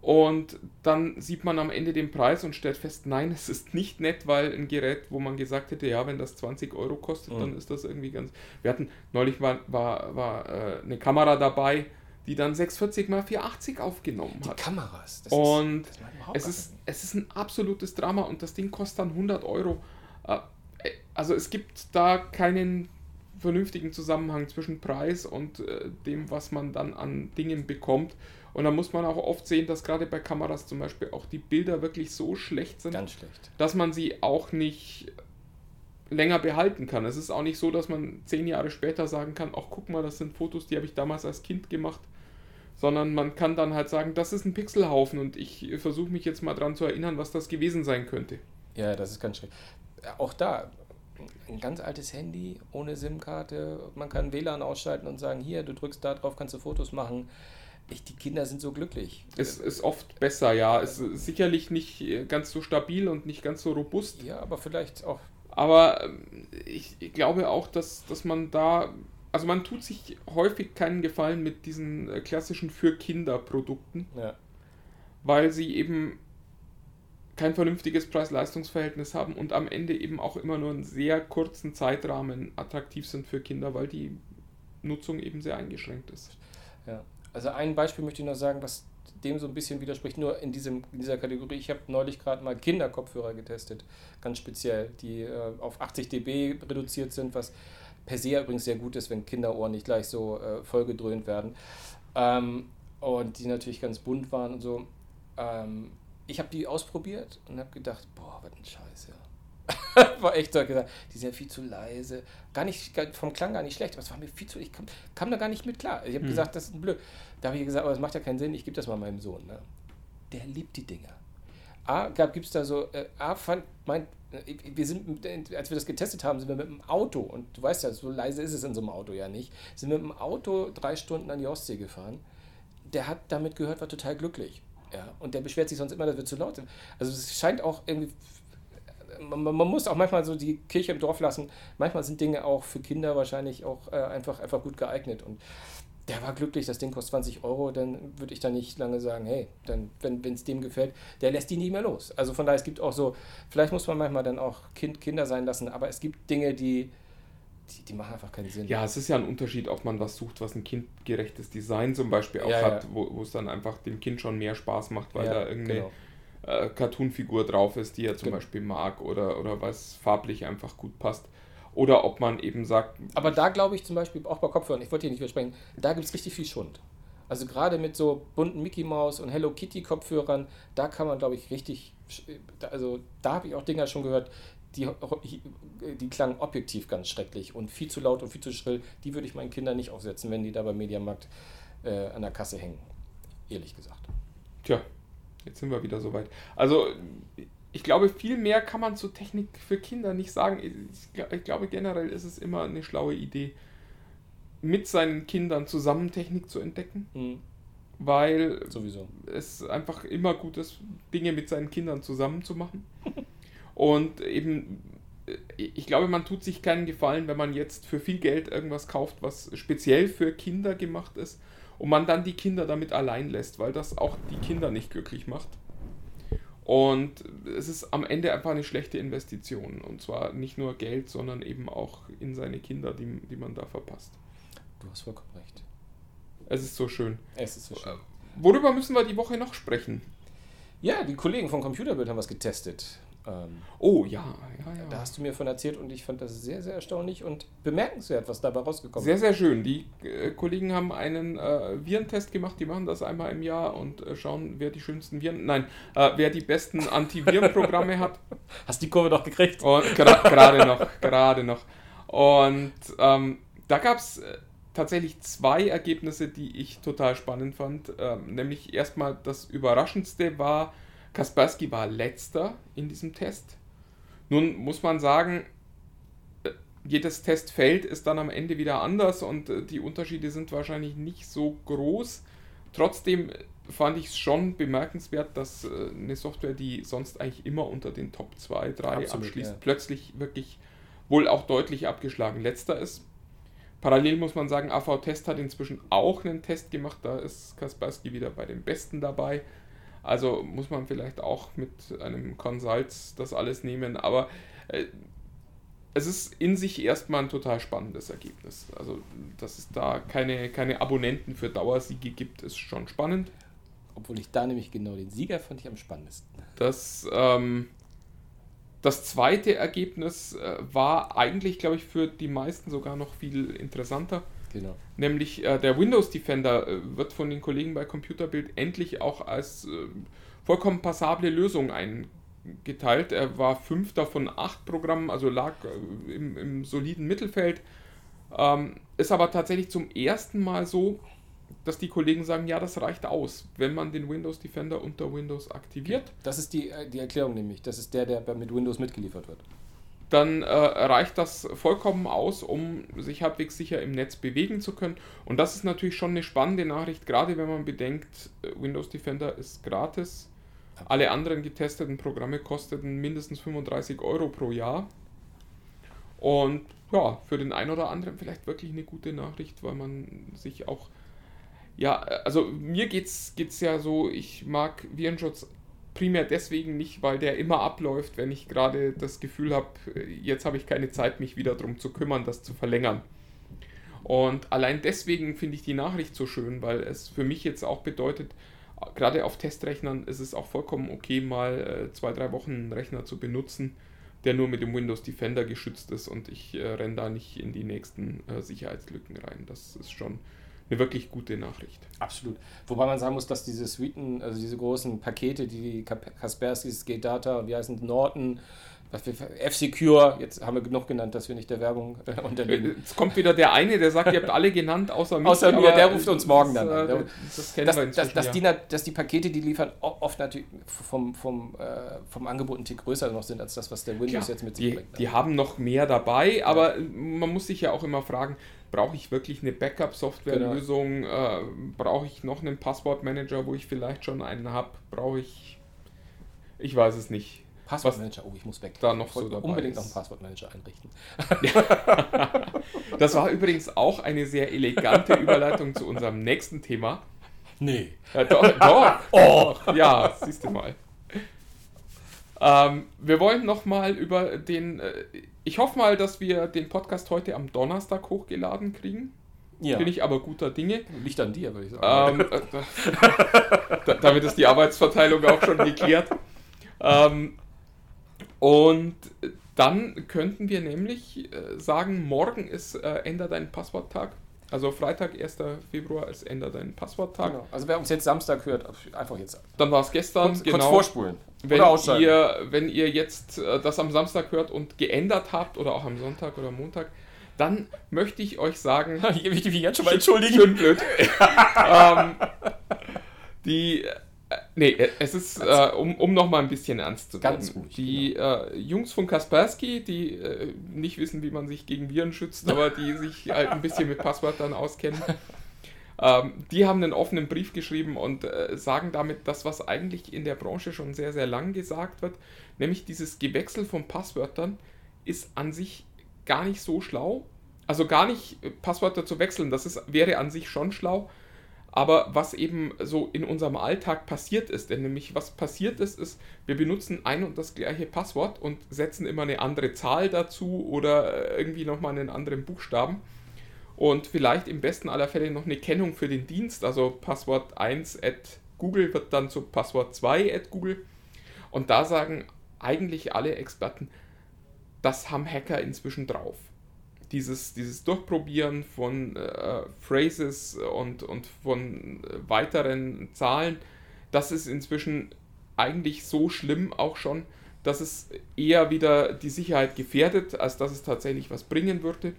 Speaker 6: Und dann sieht man am Ende den Preis und stellt fest, nein, es ist nicht nett, weil ein Gerät, wo man gesagt hätte, ja, wenn das 20 Euro kostet,
Speaker 5: Mhm.
Speaker 6: dann ist das irgendwie ganz. Wir hatten neulich war, war, war äh, eine Kamera dabei, die dann 640 x 480 aufgenommen
Speaker 5: Die
Speaker 6: hat.
Speaker 5: Kameras. Das
Speaker 6: Und
Speaker 5: ist, das
Speaker 6: Es ist, es ist ein absolutes Drama und das Ding kostet dann 100 Euro. Äh, Also es gibt da keinen vernünftigen Zusammenhang zwischen Preis und äh, dem, was man dann an Dingen bekommt. Und da muss man auch oft sehen, dass gerade bei Kameras zum Beispiel auch die Bilder wirklich so schlecht sind,
Speaker 5: schlecht.
Speaker 6: dass man sie auch nicht länger behalten kann. Es ist auch nicht so, dass man zehn Jahre später sagen kann, ach guck mal, das sind Fotos, die habe ich damals als Kind gemacht. Sondern man kann dann halt sagen, das ist ein Pixelhaufen und ich versuche mich jetzt mal dran zu erinnern, was das gewesen sein könnte.
Speaker 5: Ja, das ist ganz schlecht. Auch da, ein ganz altes Handy ohne SIM-Karte. Man kann WLAN ausschalten und sagen, hier, du drückst da drauf, kannst du Fotos machen. Ich, die Kinder sind so glücklich.
Speaker 6: Es ist oft besser, ja. Es ist sicherlich nicht ganz so stabil und nicht ganz so robust.
Speaker 5: Ja, aber vielleicht auch.
Speaker 6: Aber ähm, ich, ich glaube auch, dass, dass man da, also man tut sich häufig keinen Gefallen mit diesen äh, klassischen für Kinder Produkten,
Speaker 5: Ja,
Speaker 6: weil sie eben kein vernünftiges Preis-Leistungs-Verhältnis haben und am Ende eben auch immer nur einen sehr kurzen Zeitrahmen attraktiv sind für Kinder, weil die Nutzung eben sehr eingeschränkt ist.
Speaker 5: ja. Also ein Beispiel möchte ich noch sagen, was dem so ein bisschen widerspricht, nur in, diesem, in dieser Kategorie. Ich habe neulich gerade mal Kinderkopfhörer getestet, ganz speziell, die äh, auf 80 dB reduziert sind, was per se übrigens sehr gut ist, wenn Kinderohren nicht gleich so äh, vollgedröhnt werden. Ähm, und die natürlich ganz bunt waren und so. Ähm, ich habe die ausprobiert und habe gedacht, boah, was ein Scheiß, ja. *laughs* war echt so gesagt, die sind ja viel zu leise. Gar nicht, vom Klang gar nicht schlecht, aber es war mir viel zu, ich kam, kam da gar nicht mit klar. Ich habe
Speaker 6: Hm.
Speaker 5: gesagt, das ist ein blöd. Da habe ich gesagt, aber das macht ja keinen Sinn, ich gebe das mal meinem Sohn. Ne? Der liebt die Dinger. A, gibt es da so, äh, A, fand, mein, äh, wir sind, als wir das getestet haben, sind wir mit dem Auto, und du weißt ja, so leise ist es in so einem Auto ja nicht, sind wir mit dem Auto drei Stunden an die Ostsee gefahren. Der hat damit gehört, war total glücklich. Ja, und der beschwert sich sonst immer, dass wir zu laut sind. Also es scheint auch irgendwie man, man muss auch manchmal so die Kirche im Dorf lassen. Manchmal sind Dinge auch für Kinder wahrscheinlich auch äh, einfach, einfach gut geeignet. Und der war glücklich, das Ding kostet 20 Euro, dann würde ich da nicht lange sagen, hey, dann, wenn es dem gefällt, der lässt die nicht mehr los. Also von daher, es gibt auch so, vielleicht muss man manchmal dann auch kind, Kinder sein lassen, aber es gibt Dinge, die, die, die machen einfach keinen Sinn.
Speaker 6: Ja, es ist ja ein Unterschied, ob man was sucht, was ein kindgerechtes Design zum Beispiel auch
Speaker 5: Ja,
Speaker 6: hat,
Speaker 5: ja.
Speaker 6: wo es dann einfach dem Kind schon mehr Spaß macht, weil
Speaker 5: Ja,
Speaker 6: da irgendeine
Speaker 5: genau.
Speaker 6: äh, Cartoon-Figur drauf ist, die er zum
Speaker 5: Genau.
Speaker 6: Beispiel mag oder, oder was farblich einfach gut passt. Oder ob man eben sagt,
Speaker 5: Aber da glaube ich zum Beispiel auch bei Kopfhörern, ich wollte hier nicht widersprechen, da gibt es richtig viel Schund. Also gerade mit so bunten Mickey Mouse und Hello Kitty Kopfhörern, da kann man glaube ich richtig, also da habe ich auch Dinger schon gehört, die, die klangen objektiv ganz schrecklich und viel zu laut und viel zu schrill. Die würde ich meinen Kindern nicht aufsetzen, wenn die da beim Mediamarkt äh, an der Kasse hängen. Ehrlich gesagt.
Speaker 6: tja, jetzt sind wir wieder soweit. Also, ich glaube, viel mehr kann man zur Technik für Kinder nicht sagen. Ich, ich glaube, generell ist es immer eine schlaue Idee, mit seinen Kindern zusammen Technik zu entdecken,
Speaker 5: Hm,
Speaker 6: weil
Speaker 5: sowieso.
Speaker 6: es einfach immer gut ist, Dinge mit seinen Kindern zusammen zu machen. *laughs* Und eben, äh, ich glaube, man tut sich keinen Gefallen, wenn man jetzt für viel Geld irgendwas kauft, was speziell für Kinder gemacht ist und man dann die Kinder damit allein lässt, weil das auch die Kinder nicht glücklich macht. Und es ist am Ende einfach eine schlechte Investition. Und zwar nicht nur Geld, sondern eben auch in seine Kinder, die, die man da verpasst.
Speaker 5: Du hast vollkommen recht.
Speaker 6: Es ist so schön.
Speaker 5: Es ist so schön.
Speaker 6: Worüber müssen wir die Woche noch sprechen?
Speaker 5: Ja, die Kollegen von Computerbild haben was getestet. Ähm,
Speaker 6: Oh ja, ja, ja.
Speaker 5: Da hast du mir von erzählt und ich fand das sehr, sehr erstaunlich und bemerkenswert, was dabei rausgekommen
Speaker 6: Sehr, sehr schön. Die äh, Kollegen haben einen äh, Virentest gemacht. Die machen das einmal im Jahr und äh, schauen, wer die schönsten Viren, nein, äh, wer die besten Antivirenprogramme hat. *laughs*
Speaker 5: Hast die Kurve doch gekriegt?
Speaker 6: Gerade noch, gerade noch. Und ähm, da gab es äh, tatsächlich zwei Ergebnisse, die ich total spannend fand. Ähm, nämlich erstmal das Überraschendste war, Kaspersky war letzter in diesem Test. Nun muss man sagen, äh, jedes Testfeld ist dann am Ende wieder anders und äh, die Unterschiede sind wahrscheinlich nicht so groß. Trotzdem fand ich es schon bemerkenswert, dass äh, eine Software, die sonst eigentlich immer unter den Top 2, 3
Speaker 5: Absolut,
Speaker 6: abschließt,
Speaker 5: ja.
Speaker 6: plötzlich wirklich wohl auch deutlich abgeschlagen letzter ist. Parallel muss man sagen, AV Test hat inzwischen auch einen Test gemacht, da ist Kaspersky wieder bei den Besten dabei. Also muss man vielleicht auch mit einem Consult das alles nehmen, aber äh, es ist in sich erstmal ein total spannendes Ergebnis. Also, dass es da keine, keine Abonnenten für Dauersiege gibt, ist schon spannend.
Speaker 5: Obwohl ich da nämlich genau den Sieger fand ich am spannendsten.
Speaker 6: Das, ähm, das zweite Ergebnis äh, war eigentlich, glaube ich, für die meisten sogar noch viel interessanter.
Speaker 5: Genau.
Speaker 6: Nämlich äh, der Windows Defender äh, wird von den Kollegen bei Computerbild endlich auch als äh, vollkommen passable Lösung eingeteilt. Er war fünfter von acht Programmen, also lag äh, im, im soliden Mittelfeld. Ähm, ist aber tatsächlich zum ersten Mal so, dass die Kollegen sagen, ja, das reicht aus, wenn man den Windows Defender unter Windows aktiviert.
Speaker 5: Das ist die, äh, die Erklärung nämlich. Das ist der, der mit Windows mitgeliefert wird.
Speaker 6: Dann äh, reicht das vollkommen aus, um sich halbwegs sicher im Netz bewegen zu können. Und das ist natürlich schon eine spannende Nachricht, gerade wenn man bedenkt, äh, Windows Defender ist gratis. Alle anderen getesteten Programme kosteten mindestens 35 Euro pro Jahr. Und ja, für den einen oder anderen vielleicht wirklich eine gute Nachricht, weil man sich auch, ja, also mir geht's, geht's ja so, ich mag Virenschutz primär deswegen nicht, weil der immer abläuft, wenn ich gerade das Gefühl habe, jetzt habe ich keine Zeit, mich wieder darum zu kümmern, das zu verlängern. Und allein deswegen finde ich die Nachricht so schön, weil es für mich jetzt auch bedeutet, gerade auf Testrechnern ist es auch vollkommen okay, mal äh, zwei, drei Wochen einen Rechner zu benutzen, der nur mit dem Windows Defender geschützt ist und ich äh, renne da nicht in die nächsten äh, Sicherheitslücken rein. Das ist schon eine wirklich gute Nachricht.
Speaker 5: Absolut. Wobei man sagen muss, dass diese Suiten, also diese großen Pakete, die die Kasperskys, G-Data, wie heißen Norton, F-Secure, jetzt haben wir genug genannt, dass wir nicht der Werbung äh,
Speaker 6: Äh,
Speaker 5: unterliegen.
Speaker 6: Jetzt kommt wieder der eine, der sagt, ihr habt alle genannt, außer mich.
Speaker 5: Außer mir, der ruft uns morgen
Speaker 6: das,
Speaker 5: dann an.
Speaker 6: äh, Das kennen
Speaker 5: Dass,
Speaker 6: wir
Speaker 5: dass,
Speaker 6: ja.
Speaker 5: die, dass die Pakete, die liefern, oft natürlich vom, vom, äh, vom Angebot ein Tick größer noch sind, als das, was der Windows
Speaker 6: Ja,
Speaker 5: jetzt mit sich
Speaker 6: die,
Speaker 5: bringt. ne?
Speaker 6: die haben noch mehr dabei, aber man muss sich ja auch immer fragen, brauche ich wirklich eine Backup-Software-Lösung? Äh, brauche ich noch einen Passwortmanager, wo ich vielleicht schon einen habe? Brauche ich... Ich weiß es nicht.
Speaker 5: Passwortmanager, oh, ich muss weg.
Speaker 6: da noch
Speaker 5: Ich
Speaker 6: so dabei
Speaker 5: unbedingt
Speaker 6: ist.
Speaker 5: noch einen Passwortmanager einrichten.
Speaker 6: Das war übrigens auch eine sehr elegante Überleitung zu unserem nächsten Thema.
Speaker 5: Nee.
Speaker 6: Ja, doch, doch. *laughs* Oh. Ja, siehst du mal. Ähm, wir wollen nochmal über den. Äh, ich hoffe mal, dass wir den Podcast heute am Donnerstag hochgeladen kriegen.
Speaker 5: Ja,
Speaker 6: Bin ich aber guter Dinge.
Speaker 5: liegt an dir, würde ich sagen.
Speaker 6: Ähm, äh, *laughs* da, damit ist die Arbeitsverteilung auch schon geklärt. Ähm, und dann könnten wir nämlich äh, sagen, morgen ist äh, Änder dein Passworttag. Also Freitag, 1. Februar ist Änder dein Passworttag.
Speaker 5: genau. Also wer uns jetzt Samstag hört, einfach jetzt
Speaker 6: Dann war es gestern.
Speaker 5: kurz, kurz vorspulen.
Speaker 6: Wenn
Speaker 5: Oder ausschalten.
Speaker 6: ihr, wenn ihr jetzt äh, das am Samstag hört und geändert habt oder auch am Sonntag oder Montag, dann möchte ich euch sagen, *laughs*
Speaker 5: ich will mich jetzt schon mal entschuldigen.
Speaker 6: schön blöd. *laughs* ähm, die, nee, äh, es ist, äh, um, um nochmal ein bisschen ernst zu werden.
Speaker 5: Ganz ruhig,
Speaker 6: Die äh, Jungs von Kaspersky, die äh, nicht wissen, wie man sich gegen Viren schützt, aber die *laughs* sich halt ein bisschen mit Passwörtern auskennen, ähm, die haben einen offenen Brief geschrieben und äh, sagen damit das, was eigentlich in der Branche schon sehr, sehr lang gesagt wird, nämlich dieses Gewechsel von Passwörtern ist an sich gar nicht so schlau. Also gar nicht äh, Passwörter zu wechseln, das ist, wäre an sich schon schlau. Aber was eben so in unserem Alltag passiert ist, denn nämlich was passiert ist, ist, wir benutzen ein und das gleiche Passwort und setzen immer eine andere Zahl dazu oder äh, irgendwie nochmal einen anderen Buchstaben. Und vielleicht im besten aller Fälle noch eine Kennung für den Dienst, also Passwort 1 at Google wird dann zu Passwort 2 at Google. Und da sagen eigentlich alle Experten, das haben Hacker inzwischen drauf. Dieses, dieses Durchprobieren von äh, Phrases und, und von äh, weiteren Zahlen, das ist inzwischen eigentlich so schlimm auch schon, dass es eher wieder die Sicherheit gefährdet, als dass es tatsächlich was bringen würde.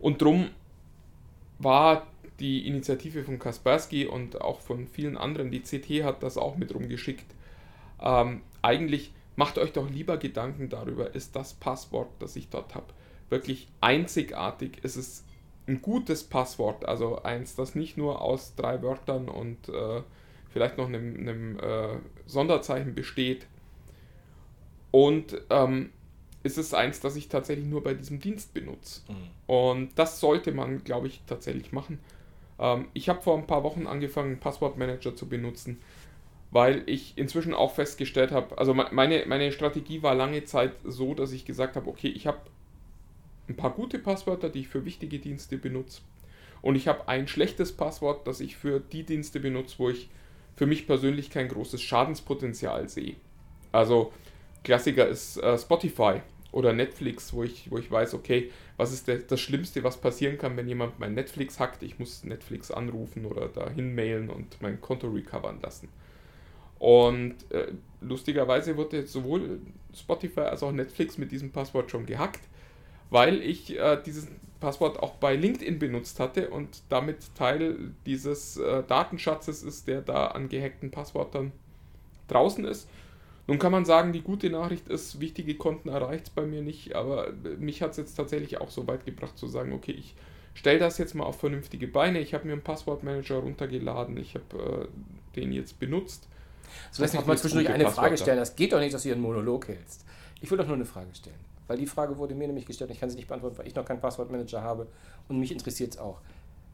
Speaker 6: Und drum war die Initiative von Kaspersky und auch von vielen anderen, die CT hat das auch mit rumgeschickt, ähm, eigentlich macht euch doch lieber Gedanken darüber, ist das Passwort, das ich dort habe, wirklich einzigartig. Es ist ein gutes Passwort, also eins, das nicht nur aus drei Wörtern und äh, vielleicht noch einem, einem äh, Sonderzeichen besteht. Und ähm, ist es eins, das ich tatsächlich nur bei diesem Dienst benutze. Mhm. Und das sollte man, glaube ich, tatsächlich machen. Ähm, ich habe vor ein paar Wochen angefangen, Passwortmanager zu benutzen, weil ich inzwischen auch festgestellt habe, also meine, meine Strategie war lange Zeit so, dass ich gesagt habe, okay, ich habe ein paar gute Passwörter, die ich für wichtige Dienste benutze. Und ich habe ein schlechtes Passwort, das ich für die Dienste benutze, wo ich für mich persönlich kein großes Schadenspotenzial sehe. Also Klassiker ist äh, Spotify oder Netflix, wo ich, wo ich weiß, okay, was ist der, das Schlimmste, was passieren kann, wenn jemand mein Netflix hackt? Ich muss Netflix anrufen oder dahin mailen und mein Konto recovern lassen. Und äh, lustigerweise wurde sowohl Spotify als auch Netflix mit diesem Passwort schon gehackt, weil ich äh, dieses Passwort auch bei LinkedIn benutzt hatte und damit Teil dieses äh, Datenschatzes ist, der da an gehackten Passwörtern draußen ist. Nun kann man sagen, die gute Nachricht ist, wichtige Konten erreicht es bei mir nicht, aber mich hat es jetzt tatsächlich auch so weit gebracht zu sagen, okay, ich stelle das jetzt mal auf vernünftige Beine. Ich habe mir einen Passwortmanager runtergeladen, ich habe äh, den jetzt benutzt.
Speaker 5: So, lass mich mal zwischendurch eine Frage stellen. Das geht doch nicht, dass du hier einen Monolog hältst. Ich will doch nur eine Frage stellen. Weil die Frage wurde mir nämlich gestellt und ich kann sie nicht beantworten, weil ich noch keinen Passwortmanager habe und mich interessiert es auch.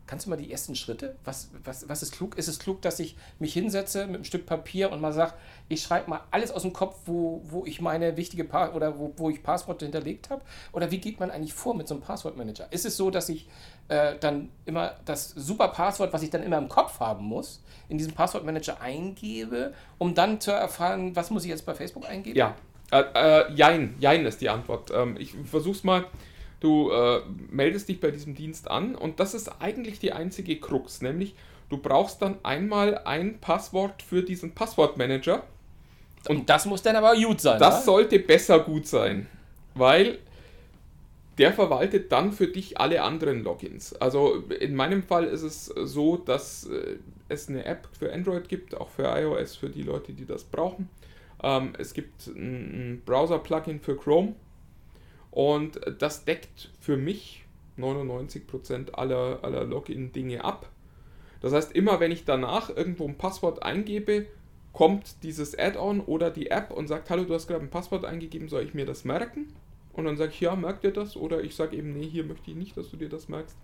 Speaker 5: Kannst du mal die ersten Schritte? Was, was, was ist klug? Ist es klug, dass ich mich hinsetze mit einem Stück Papier und mal sage, ich schreibe mal alles aus dem Kopf, wo, wo ich meine wichtige pa oder wo, wo ich Passworte hinterlegt habe? Oder wie geht man eigentlich vor mit so einem Passwortmanager? Ist es so, dass ich äh, dann immer das super Passwort, was ich dann immer im Kopf haben muss, in diesem Passwortmanager eingebe, um dann zu erfahren, was muss ich jetzt bei Facebook eingeben?
Speaker 6: Ja, äh, äh, jein, jein ist die Antwort. Ähm, ich versuch's mal Du äh, meldest dich bei diesem Dienst an und das ist eigentlich die einzige Krux, nämlich du brauchst dann einmal ein Passwort für diesen Passwortmanager.
Speaker 5: Und das muss dann aber gut sein.
Speaker 6: Das oder? sollte besser gut sein, weil der verwaltet dann für dich alle anderen Logins. Also in meinem Fall ist es so, dass äh, es eine App für Android gibt, auch für iOS, für die Leute, die das brauchen. Ähm, es gibt ein Browser-Plugin für Chrome und das deckt für mich 99% aller, aller Login-Dinge ab. Das heißt, immer wenn ich danach irgendwo ein Passwort eingebe, kommt dieses Add-on oder die App und sagt, hallo, du hast gerade ein Passwort eingegeben, soll ich mir das merken? Und dann sage ich, ja, merkt dir das? Oder ich sage eben, nee, hier möchte ich nicht, dass du dir das merkst.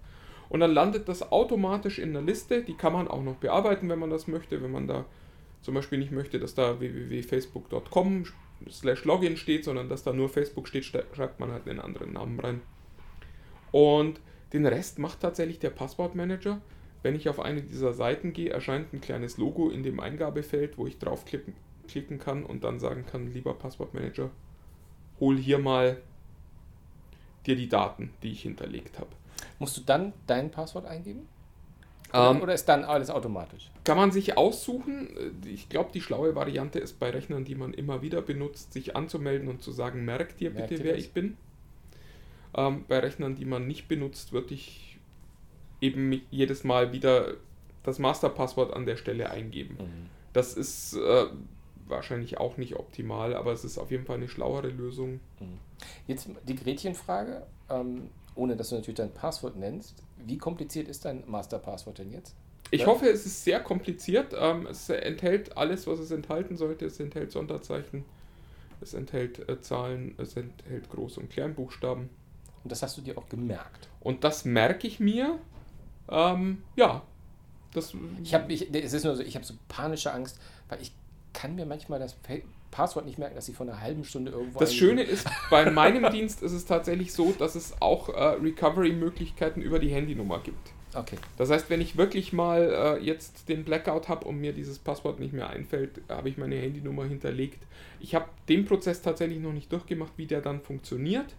Speaker 6: Und dann landet das automatisch in der Liste. Die kann man auch noch bearbeiten, wenn man das möchte. Wenn man da zum Beispiel nicht möchte, dass da www.facebook.com slash Login steht, sondern dass da nur Facebook steht, schreibt man halt einen anderen Namen rein. Und den Rest macht tatsächlich der Passwortmanager. Wenn ich auf eine dieser Seiten gehe, erscheint ein kleines Logo in dem Eingabefeld, wo ich draufklicken klicken kann und dann sagen kann, lieber Passwortmanager, hol hier mal dir die Daten, die ich hinterlegt habe.
Speaker 5: Musst du dann dein Passwort eingeben? Ähm, Oder ist dann alles automatisch?
Speaker 6: Kann man sich aussuchen. Ich glaube, die schlaue Variante ist bei Rechnern, die man immer wieder benutzt, sich anzumelden und zu sagen, merk dir bitte, Merkt wer ich bin. Ähm, bei Rechnern, die man nicht benutzt, würde ich eben jedes Mal wieder das Masterpasswort an der Stelle eingeben. Mhm. Das ist äh, wahrscheinlich auch nicht optimal, aber es ist auf jeden Fall eine schlauere Lösung. Mhm.
Speaker 5: Jetzt die Gretchenfrage. Ähm, ohne dass du natürlich dein Passwort nennst. Wie kompliziert ist dein Masterpasswort denn jetzt?
Speaker 6: Ich ja? hoffe, es ist sehr kompliziert. Ähm, es enthält alles, was es enthalten sollte. Es enthält Sonderzeichen, es enthält äh, Zahlen, es enthält Groß- und Kleinbuchstaben.
Speaker 5: Und das hast du dir auch gemerkt.
Speaker 6: Und das merke ich mir. Ähm, ja. Das,
Speaker 5: ich habe ich, es ist nur so, ich habe so panische Angst, weil ich kann mir manchmal das Passwort nicht merken, dass ich vor einer halben Stunde irgendwo.
Speaker 6: Das Schöne ist, bei meinem *laughs* Dienst ist es tatsächlich so, dass es auch äh, Recovery-Möglichkeiten über die Handynummer gibt.
Speaker 5: Okay.
Speaker 6: Das heißt, wenn ich wirklich mal äh, jetzt den Blackout habe und mir dieses Passwort nicht mehr einfällt, habe ich meine Handynummer hinterlegt. Ich habe den Prozess tatsächlich noch nicht durchgemacht, wie der dann funktioniert.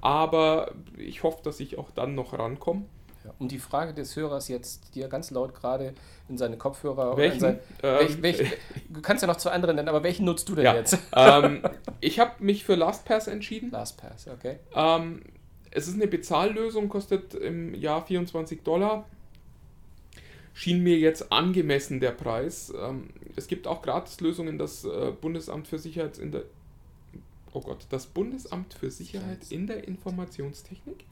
Speaker 6: Aber ich hoffe, dass ich auch dann noch rankomme.
Speaker 5: Ja, um die Frage des Hörers jetzt, die er ganz laut gerade in seine Kopfhörer.
Speaker 6: Welchen? Sein,
Speaker 5: ähm, welch, welch, *laughs* du kannst ja noch zu anderen nennen, aber welchen nutzt du denn
Speaker 6: ja,
Speaker 5: jetzt? *laughs*
Speaker 6: Ähm, ich habe mich für LastPass entschieden.
Speaker 5: LastPass, okay.
Speaker 6: Ähm, es ist eine Bezahllösung, kostet im Jahr 24 Dollar. Schien mir jetzt angemessen der Preis. Ähm, es gibt auch Gratislösungen, das äh, Bundesamt für Sicherheits oh Gott, das Bundesamt für Sicherheit in der Informationstechnik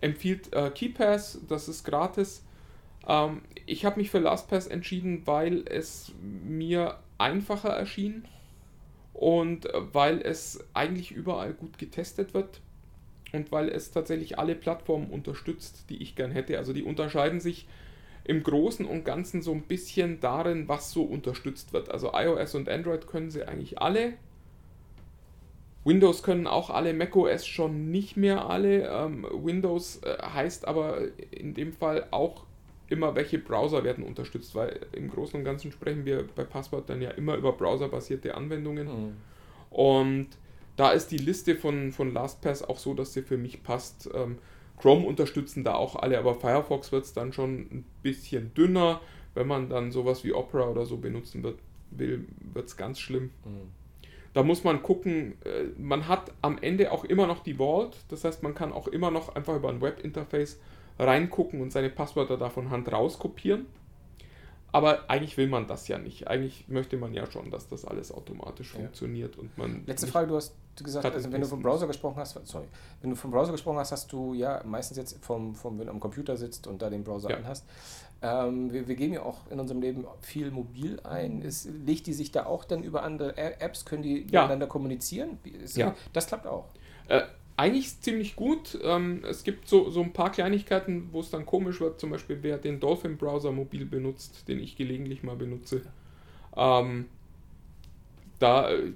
Speaker 6: empfiehlt äh, KeyPass, das ist gratis. Ähm, ich habe mich für LastPass entschieden, weil es mir einfacher erschien und weil es eigentlich überall gut getestet wird und weil es tatsächlich alle Plattformen unterstützt, die ich gern hätte. Also die unterscheiden sich im Großen und Ganzen so ein bisschen darin, was so unterstützt wird. Also iOS und Android können sie eigentlich alle. Windows können auch alle, macOS schon nicht mehr alle. Ähm, Windows äh, heißt aber in dem Fall auch immer, welche Browser werden unterstützt, weil im Großen und Ganzen sprechen wir bei Passwort dann ja immer über browserbasierte Anwendungen.
Speaker 5: Mhm.
Speaker 6: Und da ist die Liste von, von LastPass auch so, dass sie für mich passt. Ähm, Chrome unterstützen da auch alle, aber Firefox wird es dann schon ein bisschen dünner. Wenn man dann sowas wie Opera oder so benutzen wird, will, wird es ganz schlimm.
Speaker 5: Mhm.
Speaker 6: Da muss man gucken, äh, man hat am Ende auch immer noch die Vault, das heißt, man kann auch immer noch einfach über ein Webinterface reingucken und seine Passwörter da von Hand rauskopieren. Aber eigentlich will man das ja nicht. Eigentlich möchte man ja schon, dass das alles automatisch
Speaker 5: Ja.
Speaker 6: funktioniert und man.
Speaker 5: Letzte Frage, du hast gesagt, also wenn du vom Browser gesprochen hast, sorry, wenn du vom Browser gesprochen hast, hast du ja meistens jetzt vom, vom wenn du am Computer sitzt und da den Browser
Speaker 6: Ja.
Speaker 5: anhast. Ähm, wir, wir geben ja auch in unserem Leben viel mobil ein. Ist, legt die sich da auch dann über andere Apps? Können die
Speaker 6: Ja.
Speaker 5: miteinander kommunizieren? Ist,
Speaker 6: Ja.
Speaker 5: Das klappt auch.
Speaker 6: Äh, eigentlich ziemlich gut. Ähm, es gibt so, so ein paar Kleinigkeiten, wo es dann komisch wird. Zum Beispiel, wer den Dolphin-Browser mobil benutzt, den ich gelegentlich mal benutze, ähm, da äh,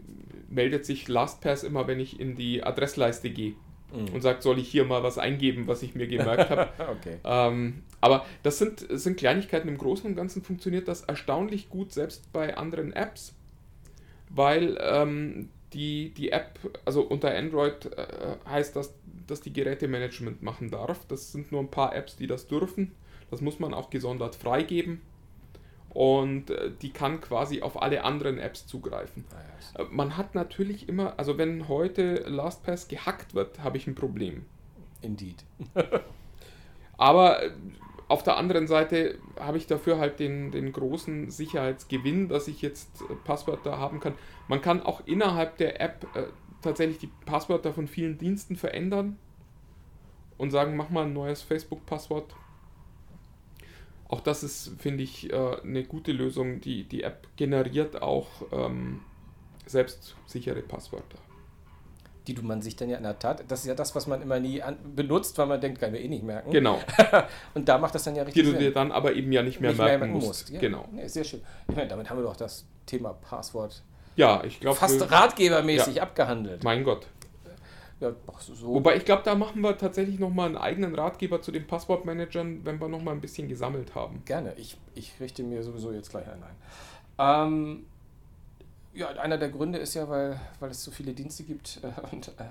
Speaker 6: meldet sich LastPass immer, wenn ich in die Adressleiste gehe und sagt, soll ich hier mal was eingeben, was ich mir gemerkt habe. *laughs*
Speaker 5: okay.
Speaker 6: Ähm, aber das sind, das sind Kleinigkeiten. Im Großen und Ganzen funktioniert das erstaunlich gut, selbst bei anderen Apps, weil ähm, die, die App, also unter Android äh, heißt das, dass die Gerätemanagement machen darf. Das sind nur ein paar Apps, die das dürfen. Das muss man auch gesondert freigeben. Und äh, die kann quasi auf alle anderen Apps zugreifen.
Speaker 5: Ah, ja.
Speaker 6: Äh, Man hat natürlich immer, also wenn heute LastPass gehackt wird, habe ich ein Problem.
Speaker 5: Indeed.
Speaker 6: Aber äh, auf der anderen Seite habe ich dafür halt den, den großen Sicherheitsgewinn, dass ich jetzt äh, Passwörter haben kann. Man kann auch innerhalb der App äh, tatsächlich die Passwörter von vielen Diensten verändern und sagen, mach mal ein neues Facebook-Passwort. Auch das ist, finde ich, äh, eine gute Lösung. Die, die App generiert auch ähm, selbstsichere Passwörter.
Speaker 5: Die du man sich dann ja in der Tat, das ist ja das, was man immer nie benutzt, weil man denkt, kann mir eh nicht merken.
Speaker 6: Genau. *laughs*
Speaker 5: Und da macht das dann ja
Speaker 6: Die
Speaker 5: richtig
Speaker 6: du
Speaker 5: Sinn.
Speaker 6: dir dann aber eben ja nicht mehr
Speaker 5: Nicht
Speaker 6: merken musst.
Speaker 5: Ja.
Speaker 6: Genau.
Speaker 5: Nee, sehr schön. Ich meine, damit haben wir doch das Thema Passwort
Speaker 6: Ja, ich glaube.
Speaker 5: fast ratgebermäßig
Speaker 6: Ja.
Speaker 5: abgehandelt.
Speaker 6: Mein Gott.
Speaker 5: Ja, so.
Speaker 6: Wobei ich glaube, da machen wir tatsächlich nochmal einen eigenen Ratgeber zu den Passwortmanagern, wenn wir nochmal ein bisschen gesammelt haben.
Speaker 5: Gerne. Ich, ich richte mir sowieso jetzt gleich einen ein. Ähm, ja, einer der Gründe ist ja, weil, weil es so viele Dienste gibt äh, und äh,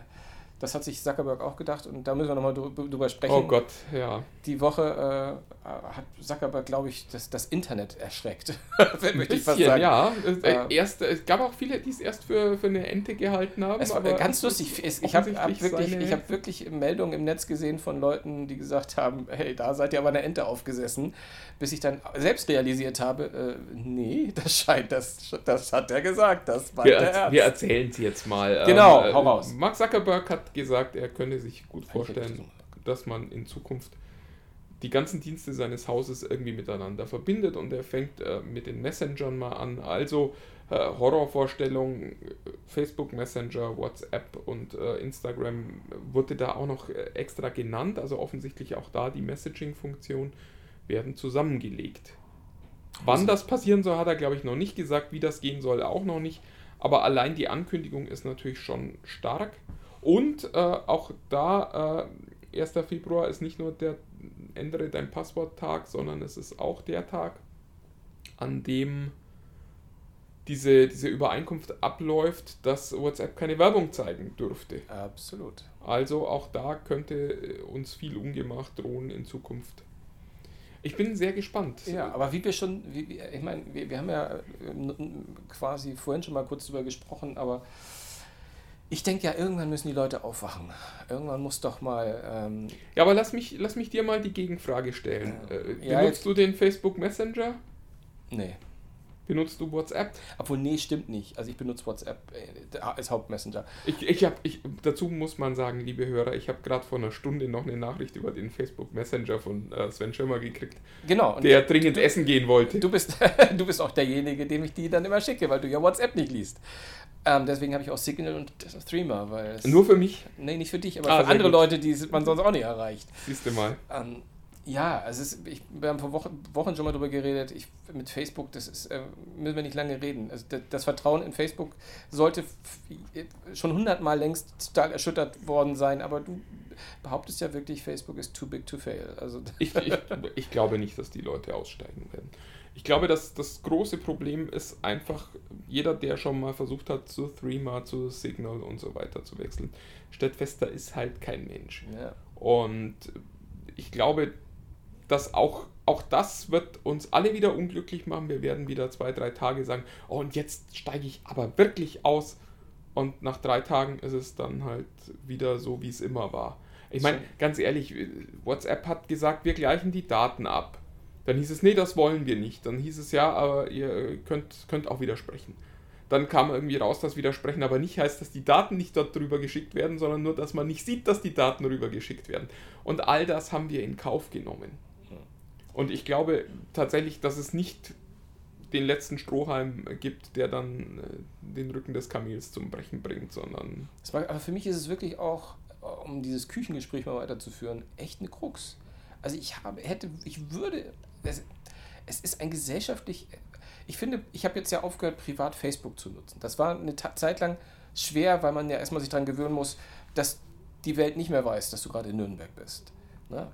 Speaker 5: das hat sich Zuckerberg auch gedacht und da müssen wir nochmal drü- drüber sprechen.
Speaker 6: Oh Gott, ja.
Speaker 5: Die Woche äh, hat Zuckerberg, glaube ich, das, das Internet erschreckt. *laughs* Fast
Speaker 6: Bisschen, ja. Äh,
Speaker 5: Äh,
Speaker 6: erst, es gab auch viele, die es erst für, für eine Ente gehalten haben.
Speaker 5: Es war
Speaker 6: aber
Speaker 5: ganz lustig. Es, ich habe hab wirklich, ich hab wirklich Meldungen im Netz gesehen von Leuten, die gesagt haben, hey, da seid ihr aber eine Ente aufgesessen. Bis ich dann selbst realisiert habe, äh, nee, das scheint, das, das hat er gesagt, das war
Speaker 6: wir,
Speaker 5: der Ernst.
Speaker 6: wir erzählen es jetzt mal.
Speaker 5: Genau,
Speaker 6: Ähm,
Speaker 5: hau raus.
Speaker 6: Mark Zuckerberg hat gesagt, er könne sich gut vorstellen, dass man in Zukunft die ganzen Dienste seines Hauses irgendwie miteinander verbindet und er fängt äh, mit den Messengern mal an. Also äh, Horrorvorstellungen, äh, Facebook Messenger, WhatsApp und äh, Instagram wurde da auch noch äh, extra genannt. Also offensichtlich auch da die Messaging-Funktion werden zusammengelegt. Wann das passieren soll, hat er, glaube ich, noch nicht gesagt. Wie das gehen soll, auch noch nicht. Aber allein die Ankündigung ist natürlich schon stark. Und äh, auch da, äh, 1. Februar ist nicht nur der Ändere dein Passwort-Tag, sondern es ist auch der Tag, an dem diese, diese Übereinkunft abläuft, dass WhatsApp keine Werbung zeigen dürfte.
Speaker 5: Absolut.
Speaker 6: Also auch da könnte äh, uns viel Ungemacht drohen in Zukunft. Ich bin sehr gespannt.
Speaker 5: Ja, aber wie wir schon, wie, ich meine, wir, wir haben ja äh, quasi vorhin schon mal kurz drüber gesprochen, aber ich denke ja, irgendwann müssen die Leute aufwachen. Irgendwann muss doch mal. Ähm,
Speaker 6: Ja, aber lass mich, lass mich dir mal die Gegenfrage stellen. Äh, benutzt du den Facebook Messenger?
Speaker 5: nee.
Speaker 6: Benutzt du WhatsApp?
Speaker 5: Obwohl, nee, stimmt nicht. Also ich benutze WhatsApp äh, als Hauptmessenger.
Speaker 6: Ich, ich hab, ich, dazu muss man sagen, liebe Hörer, ich habe gerade vor einer Stunde noch eine Nachricht über den Facebook Messenger von äh, Sven Schirmer gekriegt,
Speaker 5: Genau.
Speaker 6: der dringend
Speaker 5: du,
Speaker 6: essen gehen wollte.
Speaker 5: Du bist, *laughs* du bist auch derjenige, dem ich die dann immer schicke, weil du ja WhatsApp nicht liest. Ähm, deswegen habe ich auch Signal und Threema, weil es,
Speaker 6: Nur für mich,
Speaker 5: nee, nicht für dich, aber
Speaker 6: Ah,
Speaker 5: für andere
Speaker 6: gut.
Speaker 5: Leute, die man sonst auch nicht erreicht.
Speaker 6: siehst du mal.
Speaker 5: Ähm, ja, es ist, ich, wir haben vor Wochen, Wochen schon mal drüber geredet. Ich, mit Facebook, das ist, äh, müssen wir nicht lange reden. Also das, das Vertrauen in Facebook sollte f- schon hundertmal längst stark erschüttert worden sein, aber du behauptest ja wirklich, Facebook ist too big to fail. Also *laughs*
Speaker 6: Ich, ich, ich glaube nicht, dass die Leute aussteigen werden. Ich glaube, dass das große Problem ist einfach, jeder, der schon mal versucht hat, zu Threema, zu Signal und so weiter zu wechseln, stellt fest, da ist halt kein Mensch.
Speaker 5: ja.
Speaker 6: Und ich glaube, dass auch, auch das wird uns alle wieder unglücklich machen. Wir werden wieder zwei, drei Tage sagen, oh, und jetzt steige ich aber wirklich aus. Und nach drei Tagen ist es dann halt wieder so, wie es immer war. Ich meine, ganz ehrlich, WhatsApp hat gesagt, wir gleichen die Daten ab. Dann hieß es, nee, das wollen wir nicht. Dann hieß es, ja, aber ihr könnt, könnt auch widersprechen. Dann kam irgendwie raus, dass Widersprechen aber nicht heißt, dass die Daten nicht dort drüber geschickt werden, sondern nur, dass man nicht sieht, dass die Daten rüber geschickt werden. Und all das haben wir in Kauf genommen. Und ich glaube tatsächlich, dass es nicht den letzten Strohhalm gibt, der dann äh, den Rücken des Kamels zum Brechen bringt, sondern
Speaker 5: war, aber für mich ist es wirklich auch, um dieses Küchengespräch mal weiterzuführen, echt eine Krux. Also ich habe, hätte, ich würde, es, es ist ein gesellschaftlich, ich finde, ich habe jetzt ja aufgehört, privat Facebook zu nutzen. Das war eine Ta Zeit lang schwer, weil man ja erstmal sich daran gewöhnen muss, dass die Welt nicht mehr weiß, dass du gerade in Nürnberg bist. Ne?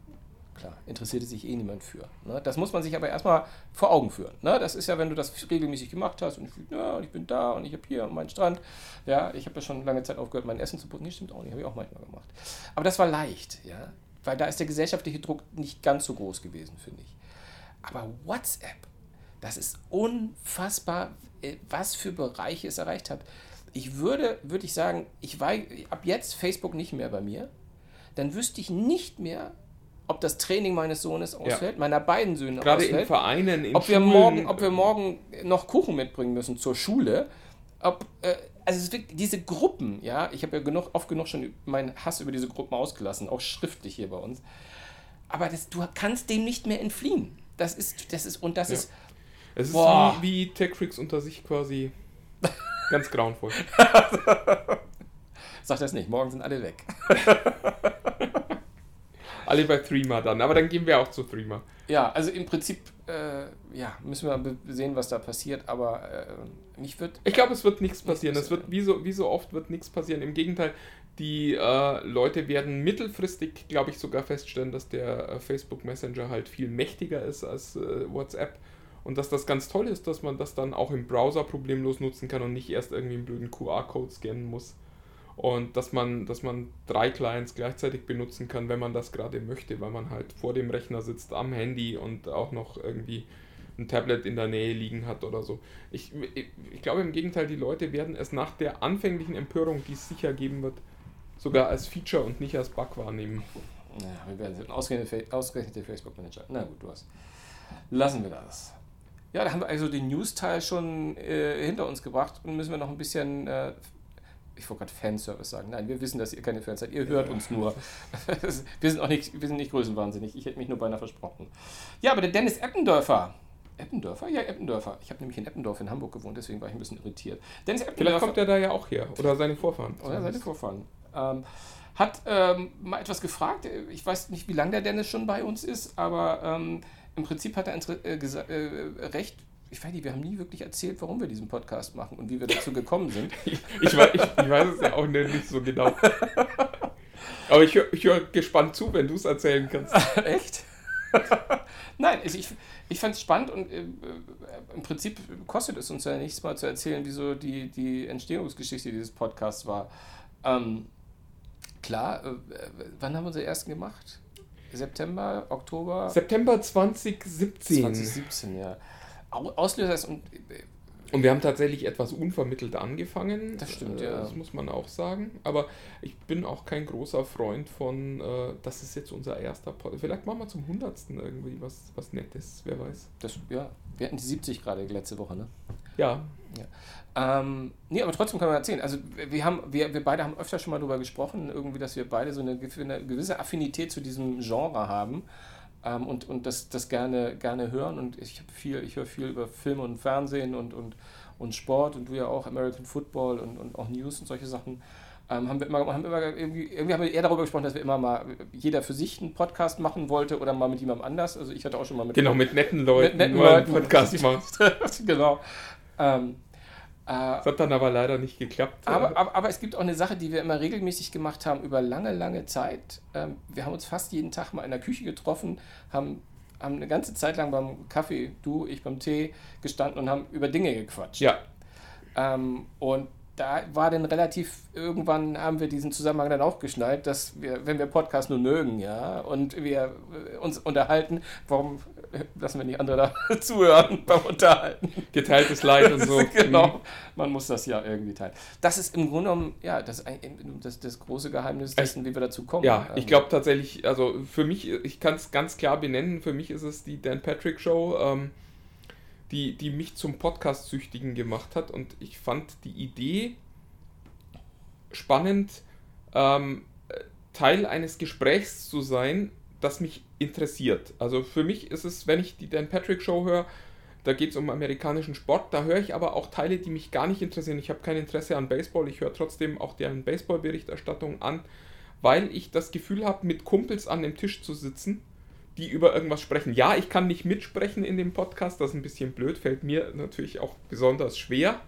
Speaker 5: Klar, interessierte sich eh niemand für. Ne? Das muss man sich aber erstmal vor Augen führen. Ne? Das ist ja, wenn du das regelmäßig gemacht hast und ich, ja, ich bin da und ich habe hier meinen Strand. Ja, ich habe ja schon lange Zeit aufgehört, mein Essen zu putzen. Nee, stimmt auch nicht, habe ich auch manchmal gemacht. Aber das war leicht, ja. Weil da ist der gesellschaftliche Druck nicht ganz so groß gewesen, finde ich. Aber WhatsApp, das ist unfassbar, äh, was für Bereiche es erreicht hat. Ich würde, würde ich sagen, ich war ab jetzt Facebook nicht mehr bei mir. Dann wüsste ich nicht mehr, ob das Training meines Sohnes ausfällt, meiner beiden Söhne
Speaker 6: gerade in
Speaker 5: ausfällt
Speaker 6: Vereinen, in
Speaker 5: ob wir, morgen, ob wir morgen noch Kuchen mitbringen müssen zur Schule. Ob, äh, also es wirklich, diese Gruppen, ja, ich habe ja genug, oft genug schon meinen Hass über diese Gruppen ausgelassen, auch schriftlich hier bei uns. Aber das, du kannst dem nicht mehr entfliehen. Das ist, das ist, und das
Speaker 6: Ja.
Speaker 5: ist,
Speaker 6: Es ist
Speaker 5: Boah.
Speaker 6: wie, wie TechFreaks unter sich quasi *laughs* ganz grauenvoll.
Speaker 5: sag das nicht, morgen sind alle weg. *laughs*
Speaker 6: Alle bei Threema dann, aber dann gehen wir auch zu Threema.
Speaker 5: Ja, also im Prinzip, äh, ja, müssen wir sehen, was da passiert, aber äh, mich wird,
Speaker 6: Ich glaube, es wird nichts passieren. Es wird wie so, wie so oft wird nichts passieren. Im Gegenteil, die äh, Leute werden mittelfristig, glaube ich, sogar feststellen, dass der äh, Facebook Messenger halt viel mächtiger ist als äh, WhatsApp. Und dass das ganz toll ist, dass man das dann auch im Browser problemlos nutzen kann und nicht erst irgendwie einen blöden QR-Code scannen muss. Und dass man, dass man drei Clients gleichzeitig benutzen kann, wenn man das gerade möchte, weil man halt vor dem Rechner sitzt, am Handy und auch noch irgendwie ein Tablet in der Nähe liegen hat oder so. Ich, ich, ich glaube im Gegenteil, die Leute werden es nach der anfänglichen Empörung, die es sicher geben wird, sogar als Feature und nicht als Bug wahrnehmen.
Speaker 5: naja, wir werden. Ausgerechnet, ausgerechnet der Facebook-Manager. Na gut, du hast. Lassen wir das. Ja, da haben wir also den News-Teil schon äh, hinter uns gebracht und müssen wir noch ein bisschen, äh, ich wollte gerade Fanservice sagen. Nein, wir wissen, dass ihr keine Fans seid. Ihr hört uns nur. *laughs* wir sind auch nicht, wir sind nicht größenwahnsinnig. Ich hätte mich nur beinahe versprochen. Ja, aber der Dennis Eppendörfer. Eppendörfer? Ja, Eppendörfer. Ich habe nämlich in Eppendorf in Hamburg gewohnt, deswegen war ich ein bisschen irritiert. Dennis
Speaker 6: Vielleicht
Speaker 5: Eppendörfer.
Speaker 6: kommt er da ja auch her. Oder seine Vorfahren.
Speaker 5: Oder seine Vorfahren. Ähm, hat ähm, mal etwas gefragt. Ich weiß nicht, wie lange der Dennis schon bei uns ist, aber ähm, im Prinzip hat er äh, äh, recht. Ich weiß nicht, wir haben nie wirklich erzählt, warum wir diesen Podcast machen und wie wir dazu gekommen sind.
Speaker 6: Ich, *laughs* ich, weiß, ich, ich weiß es ja auch nicht so genau. Aber ich höre hör gespannt zu, wenn du es erzählen kannst. *laughs*
Speaker 5: Echt? *laughs* Nein, also ich, ich fand es spannend und äh, äh, im Prinzip kostet es uns ja nichts mal zu erzählen, wieso die, die Entstehungsgeschichte dieses Podcasts war. Ähm, klar, äh, wann haben wir unsere ersten gemacht? September, Oktober?
Speaker 6: September 2017.
Speaker 5: 2017, ja. Au- Auslöser ist, und äh,
Speaker 6: Und wir haben tatsächlich etwas unvermittelt angefangen.
Speaker 5: Das stimmt,
Speaker 6: äh,
Speaker 5: ja.
Speaker 6: Das muss man auch sagen. Aber ich bin auch kein großer Freund von, äh, das ist jetzt unser erster Podcast. Vielleicht machen wir zum hundertsten irgendwie was, was Nettes, wer weiß.
Speaker 5: Das, ja, wir hatten die 70 gerade letzte Woche, ne?
Speaker 6: Ja,
Speaker 5: Ähm, nee, aber trotzdem kann man erzählen. Also wir haben, wir, wir beide haben öfter schon mal darüber gesprochen, irgendwie, dass wir beide so eine gewisse Affinität zu diesem Genre haben ähm, und, und das, das gerne, gerne hören. Und ich habe viel, ich höre viel über Film und Fernsehen und, und, und Sport und du ja auch American Football und, und auch News und solche Sachen. Ähm, haben wir immer, haben immer irgendwie, irgendwie haben wir eher darüber gesprochen, dass wir immer mal jeder für sich einen Podcast machen wollte oder mal mit jemandem anders. Also ich hatte auch schon mal mit
Speaker 6: genau, mit netten Leuten,
Speaker 5: netten
Speaker 6: nur einen
Speaker 5: Leuten.
Speaker 6: Podcast *laughs* machen.
Speaker 5: genau. Ähm, äh,
Speaker 6: Das hat dann aber leider nicht geklappt.
Speaker 5: aber, aber, aber es gibt auch eine Sache, die wir immer regelmäßig gemacht haben über lange, lange Zeit. Ähm, wir haben uns fast jeden Tag mal in der Küche getroffen, haben, haben eine ganze Zeit lang beim Kaffee, du, ich beim Tee gestanden und haben über Dinge gequatscht.
Speaker 6: ja,
Speaker 5: Ähm, und da war dann relativ, irgendwann haben wir diesen Zusammenhang dann auch geschnallt, dass wir, wenn wir Podcast nur mögen, ja, und wir äh, uns unterhalten, warum äh, lassen wir nicht andere da *laughs* zuhören beim Unterhalten?
Speaker 6: geteiltes Leid und so. *laughs*
Speaker 5: genau, man muss das ja irgendwie teilen. Das ist im Grunde genommen, ja, das, das, das große Geheimnis dessen, wie wir dazu kommen.
Speaker 6: Ja, ich
Speaker 5: Ähm,
Speaker 6: glaube tatsächlich, also für mich, ich kann es ganz klar benennen, für mich ist es die Dan Patrick Show, ähm, die, die mich zum Podcast-Süchtigen gemacht hat und ich fand die Idee spannend, ähm, Teil eines Gesprächs zu sein, das mich interessiert. Also für mich ist es, wenn ich die Dan Patrick Show höre, da geht es um amerikanischen Sport, da höre ich aber auch Teile, die mich gar nicht interessieren. Ich habe kein Interesse an Baseball, ich höre trotzdem auch deren Baseball-Berichterstattung an, weil ich das Gefühl habe, mit Kumpels an dem Tisch zu sitzen, die über irgendwas sprechen. Ja, ich kann nicht mitsprechen in dem Podcast, das ist ein bisschen blöd, fällt mir natürlich auch besonders schwer.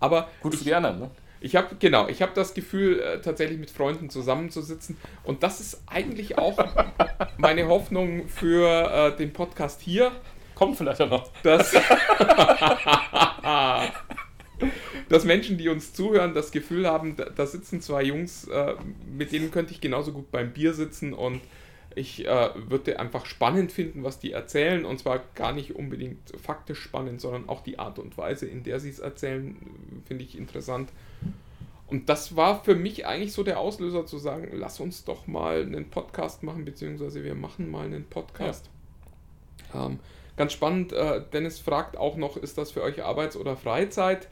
Speaker 6: Aber
Speaker 5: Gut für die anderen, ne?
Speaker 6: Ich habe genau, ich habe das Gefühl, äh, tatsächlich mit Freunden zusammenzusitzen und das ist eigentlich auch *laughs* meine Hoffnung für äh, den Podcast hier,
Speaker 5: Kommt vielleicht auch noch.
Speaker 6: dass, *laughs* *laughs* dass Menschen, die uns zuhören, das Gefühl haben, da, da sitzen zwei Jungs, äh, mit denen könnte ich genauso gut beim Bier sitzen und ich äh, würde einfach spannend finden, was die erzählen und zwar gar nicht unbedingt faktisch spannend, sondern auch die Art und Weise, in der sie es erzählen, finde ich interessant. Und das war für mich eigentlich so der Auslöser zu sagen, lass uns doch mal einen Podcast machen, beziehungsweise wir machen mal einen Podcast. Ähm, ganz spannend, äh, Dennis fragt auch noch, ist das für euch Arbeits- oder Freizeit?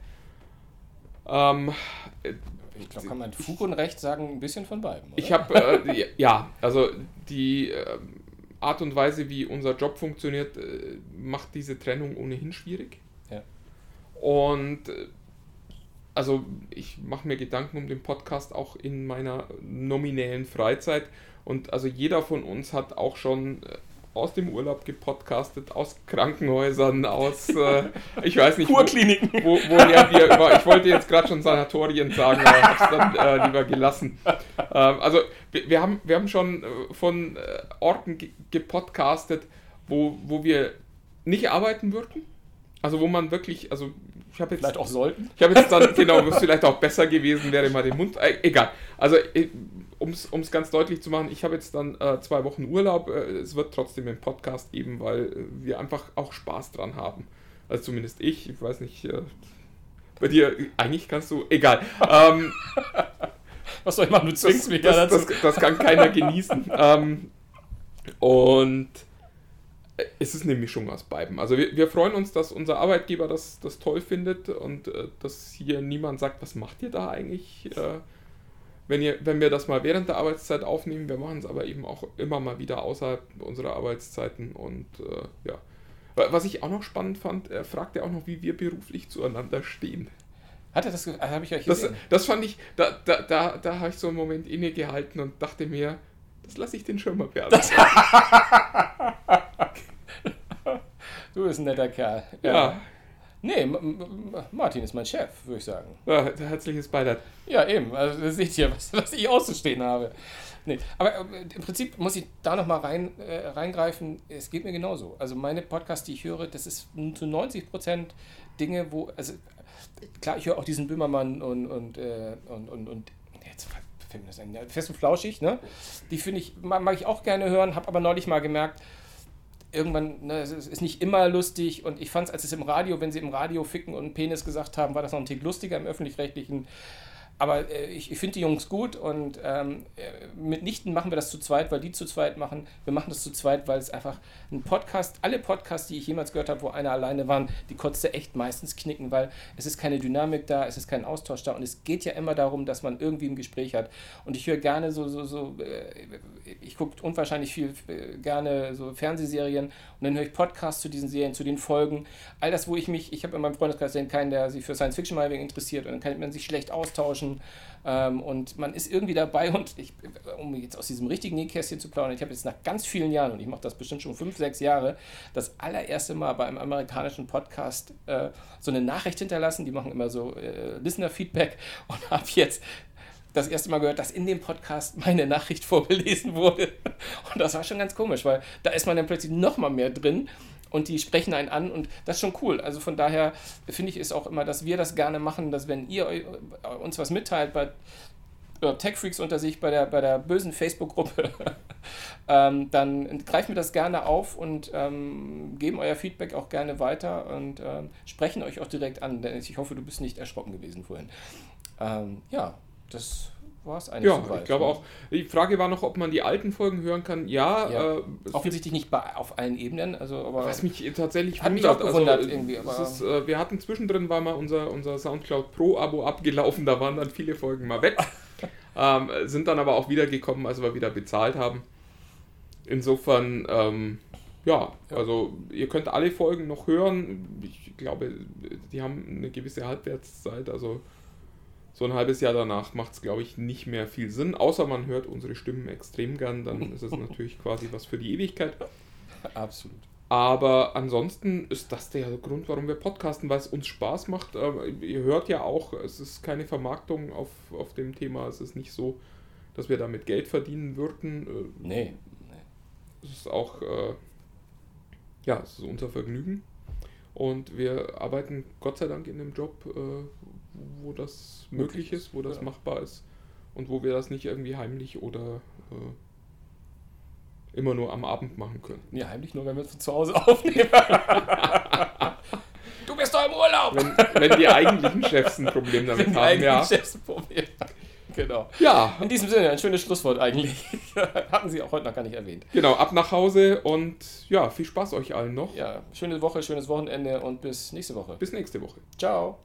Speaker 6: Ähm,
Speaker 5: Ich glaube, kann man Fug und Recht sagen, ein bisschen von beiden. Oder?
Speaker 6: ich habe, äh, *laughs* ja, also die äh, Art und Weise, wie unser Job funktioniert, äh, macht diese Trennung ohnehin schwierig.
Speaker 5: Ja.
Speaker 6: Und äh, also ich mache mir Gedanken um den Podcast auch in meiner nominellen Freizeit. Und also jeder von uns hat auch schon äh, aus dem Urlaub gepodcastet, aus Krankenhäusern, aus, äh, ich weiß nicht, wo,
Speaker 5: Kurkliniken.
Speaker 6: wo, woher wir über, ich wollte jetzt gerade schon Sanatorien sagen, aber habe es dann äh, lieber gelassen. Ähm, also wir, wir, haben, wir haben schon äh, von äh, Orten ge gepodcastet, wo, wo wir nicht arbeiten würden. Also wo man wirklich, also ich habe jetzt
Speaker 5: Vielleicht auch sollten.
Speaker 6: ich habe jetzt dann, genau, was vielleicht auch besser gewesen wäre, mal den Mund. Äh, egal. Also, um es ganz deutlich zu machen, ich habe jetzt dann äh, zwei Wochen Urlaub. Äh, es wird trotzdem einen Podcast geben, weil äh, wir einfach auch Spaß dran haben. Also zumindest ich. Ich weiß nicht. Äh, bei dir, eigentlich kannst du. Egal. Ähm, *laughs*
Speaker 5: Was soll ich machen? Du zwingst
Speaker 6: das,
Speaker 5: mich ja
Speaker 6: das,
Speaker 5: dazu.
Speaker 6: das, das kann keiner genießen. *laughs* ähm, und es ist eine Mischung aus beiden. Also wir, wir freuen uns, dass unser Arbeitgeber das, das toll findet und äh, dass hier niemand sagt, was macht ihr da eigentlich? Äh, wenn, ihr, wenn wir das mal während der Arbeitszeit aufnehmen, wir machen es aber eben auch immer mal wieder außerhalb unserer Arbeitszeiten und äh, ja. Was ich auch noch spannend fand, er fragt ja auch noch, wie wir beruflich zueinander stehen.
Speaker 5: Hat er das, ge- habe ich euch
Speaker 6: Das, das fand ich, da, da, da, da habe ich so einen Moment innegehalten und dachte mir, das lasse ich den Schirmer werden. *laughs*
Speaker 5: Du bist ein netter Kerl.
Speaker 6: ja,
Speaker 5: Nee, M M Martin ist mein Chef, würde ich sagen.
Speaker 6: ja, herzliches Beileid.
Speaker 5: Ja, eben. Also das seht ihr, was, was ich auszustehen habe. Nee, aber äh, im Prinzip muss ich da nochmal rein, äh, reingreifen. Es geht mir genauso. Also meine Podcasts, die ich höre, das ist zu 90 Prozent Dinge, wo, also klar, ich höre auch diesen Böhmermann und, und, äh, und, und, und jetzt fällt mir das ein, fest und flauschig, ne? Die finde ich, mag ich auch gerne hören, habe aber neulich mal gemerkt, irgendwann, ne, es ist nicht immer lustig und ich fand es, als es im Radio, wenn sie im Radio Ficken und Penis gesagt haben, war das noch ein Tick lustiger im öffentlich-rechtlichen. Aber äh, ich, ich finde die Jungs gut und ähm, äh, mitnichten machen wir das zu zweit, weil die zu zweit machen. Wir machen das zu zweit, weil es einfach ein Podcast, alle Podcasts, die ich jemals gehört habe, wo einer alleine waren, die konntest echt meistens knicken, weil es ist keine Dynamik da, es ist kein Austausch da und es geht ja immer darum, dass man irgendwie ein Gespräch hat. Und ich höre gerne so, so, so, äh, ich gucke unwahrscheinlich viel äh, gerne so Fernsehserien und dann höre ich Podcasts zu diesen Serien, zu den Folgen. All das, wo ich mich, ich habe in meinem Freundeskreis keinen, der sich für Science Fiction mal interessiert und dann kann man sich schlecht austauschen Menschen. Ähm, und man ist irgendwie dabei und ich, um jetzt aus diesem richtigen Nähkästchen zu plaudern, ich habe jetzt nach ganz vielen Jahren, und ich mache das bestimmt schon fünf, sechs Jahre, das allererste Mal bei einem amerikanischen Podcast äh, so eine Nachricht hinterlassen. Die machen immer so äh, Listener-Feedback *laughs* und habe jetzt das erste Mal gehört, dass in dem Podcast meine Nachricht vorgelesen wurde. *laughs* Und das war schon ganz komisch, weil da ist man dann plötzlich noch mal mehr drin und die sprechen einen an und das ist schon cool. Also von daher finde ich es auch immer, dass wir das gerne machen, dass wenn ihr uns was mitteilt bei Tech Freaks unter sich, bei der, bei der bösen Facebook-Gruppe, *laughs* ähm, dann greifen wir das gerne auf und ähm, geben euer Feedback auch gerne weiter und ähm, sprechen euch auch direkt an. Denn ich hoffe, du bist nicht erschrocken gewesen vorhin. Ähm, ja, das war es eigentlich.
Speaker 6: Ja, soweit, ich glaube ne? auch. Die Frage war noch, ob man die alten Folgen hören kann. Ja,
Speaker 5: ja. Äh, offensichtlich nicht bei, auf allen Ebenen. Also, aber
Speaker 6: was mich tatsächlich
Speaker 5: hat wundert. Mich auch gewundert also, irgendwie.
Speaker 6: Ist, äh, wir hatten zwischendrin war mal unser, unser Soundcloud Pro Abo abgelaufen. Da waren dann viele Folgen mal weg. *laughs* ähm, sind dann aber auch wieder gekommen, als wir wieder bezahlt haben. Insofern, ähm, ja, ja, also ihr könnt alle Folgen noch hören. Ich glaube, die haben eine gewisse Halbwertszeit. Also so ein halbes Jahr danach macht es, glaube ich, nicht mehr viel Sinn. Außer man hört unsere Stimmen extrem gern, dann ist es *laughs* natürlich quasi was für die Ewigkeit.
Speaker 5: Absolut.
Speaker 6: Aber ansonsten ist das der Grund, warum wir podcasten, weil es uns Spaß macht. Ähm, ihr hört ja auch, es ist keine Vermarktung auf, auf dem Thema. Es ist nicht so, dass wir damit Geld verdienen würden. Äh,
Speaker 5: nee. nee.
Speaker 6: Es ist auch, äh, ja, es ist unser Vergnügen. Und wir arbeiten Gott sei Dank in einem Job, äh, wo das möglich ist, wo das ja. machbar ist und wo wir das nicht irgendwie heimlich oder äh, immer nur am Abend machen können.
Speaker 5: Ja, heimlich nur, wenn wir von zu Hause *laughs* aufnehmen. du bist doch im Urlaub!
Speaker 6: Wenn, wenn die eigentlichen Chefs ein Problem damit wenn haben, ja. Chefs ein Problem
Speaker 5: Genau. Ja. In diesem Sinne, ein schönes Schlusswort eigentlich. *laughs* Hatten Sie auch heute noch gar nicht erwähnt.
Speaker 6: Genau, ab nach Hause und ja, viel Spaß euch allen noch.
Speaker 5: Ja, schöne Woche, schönes Wochenende und bis nächste Woche.
Speaker 6: Bis nächste Woche.
Speaker 5: Ciao.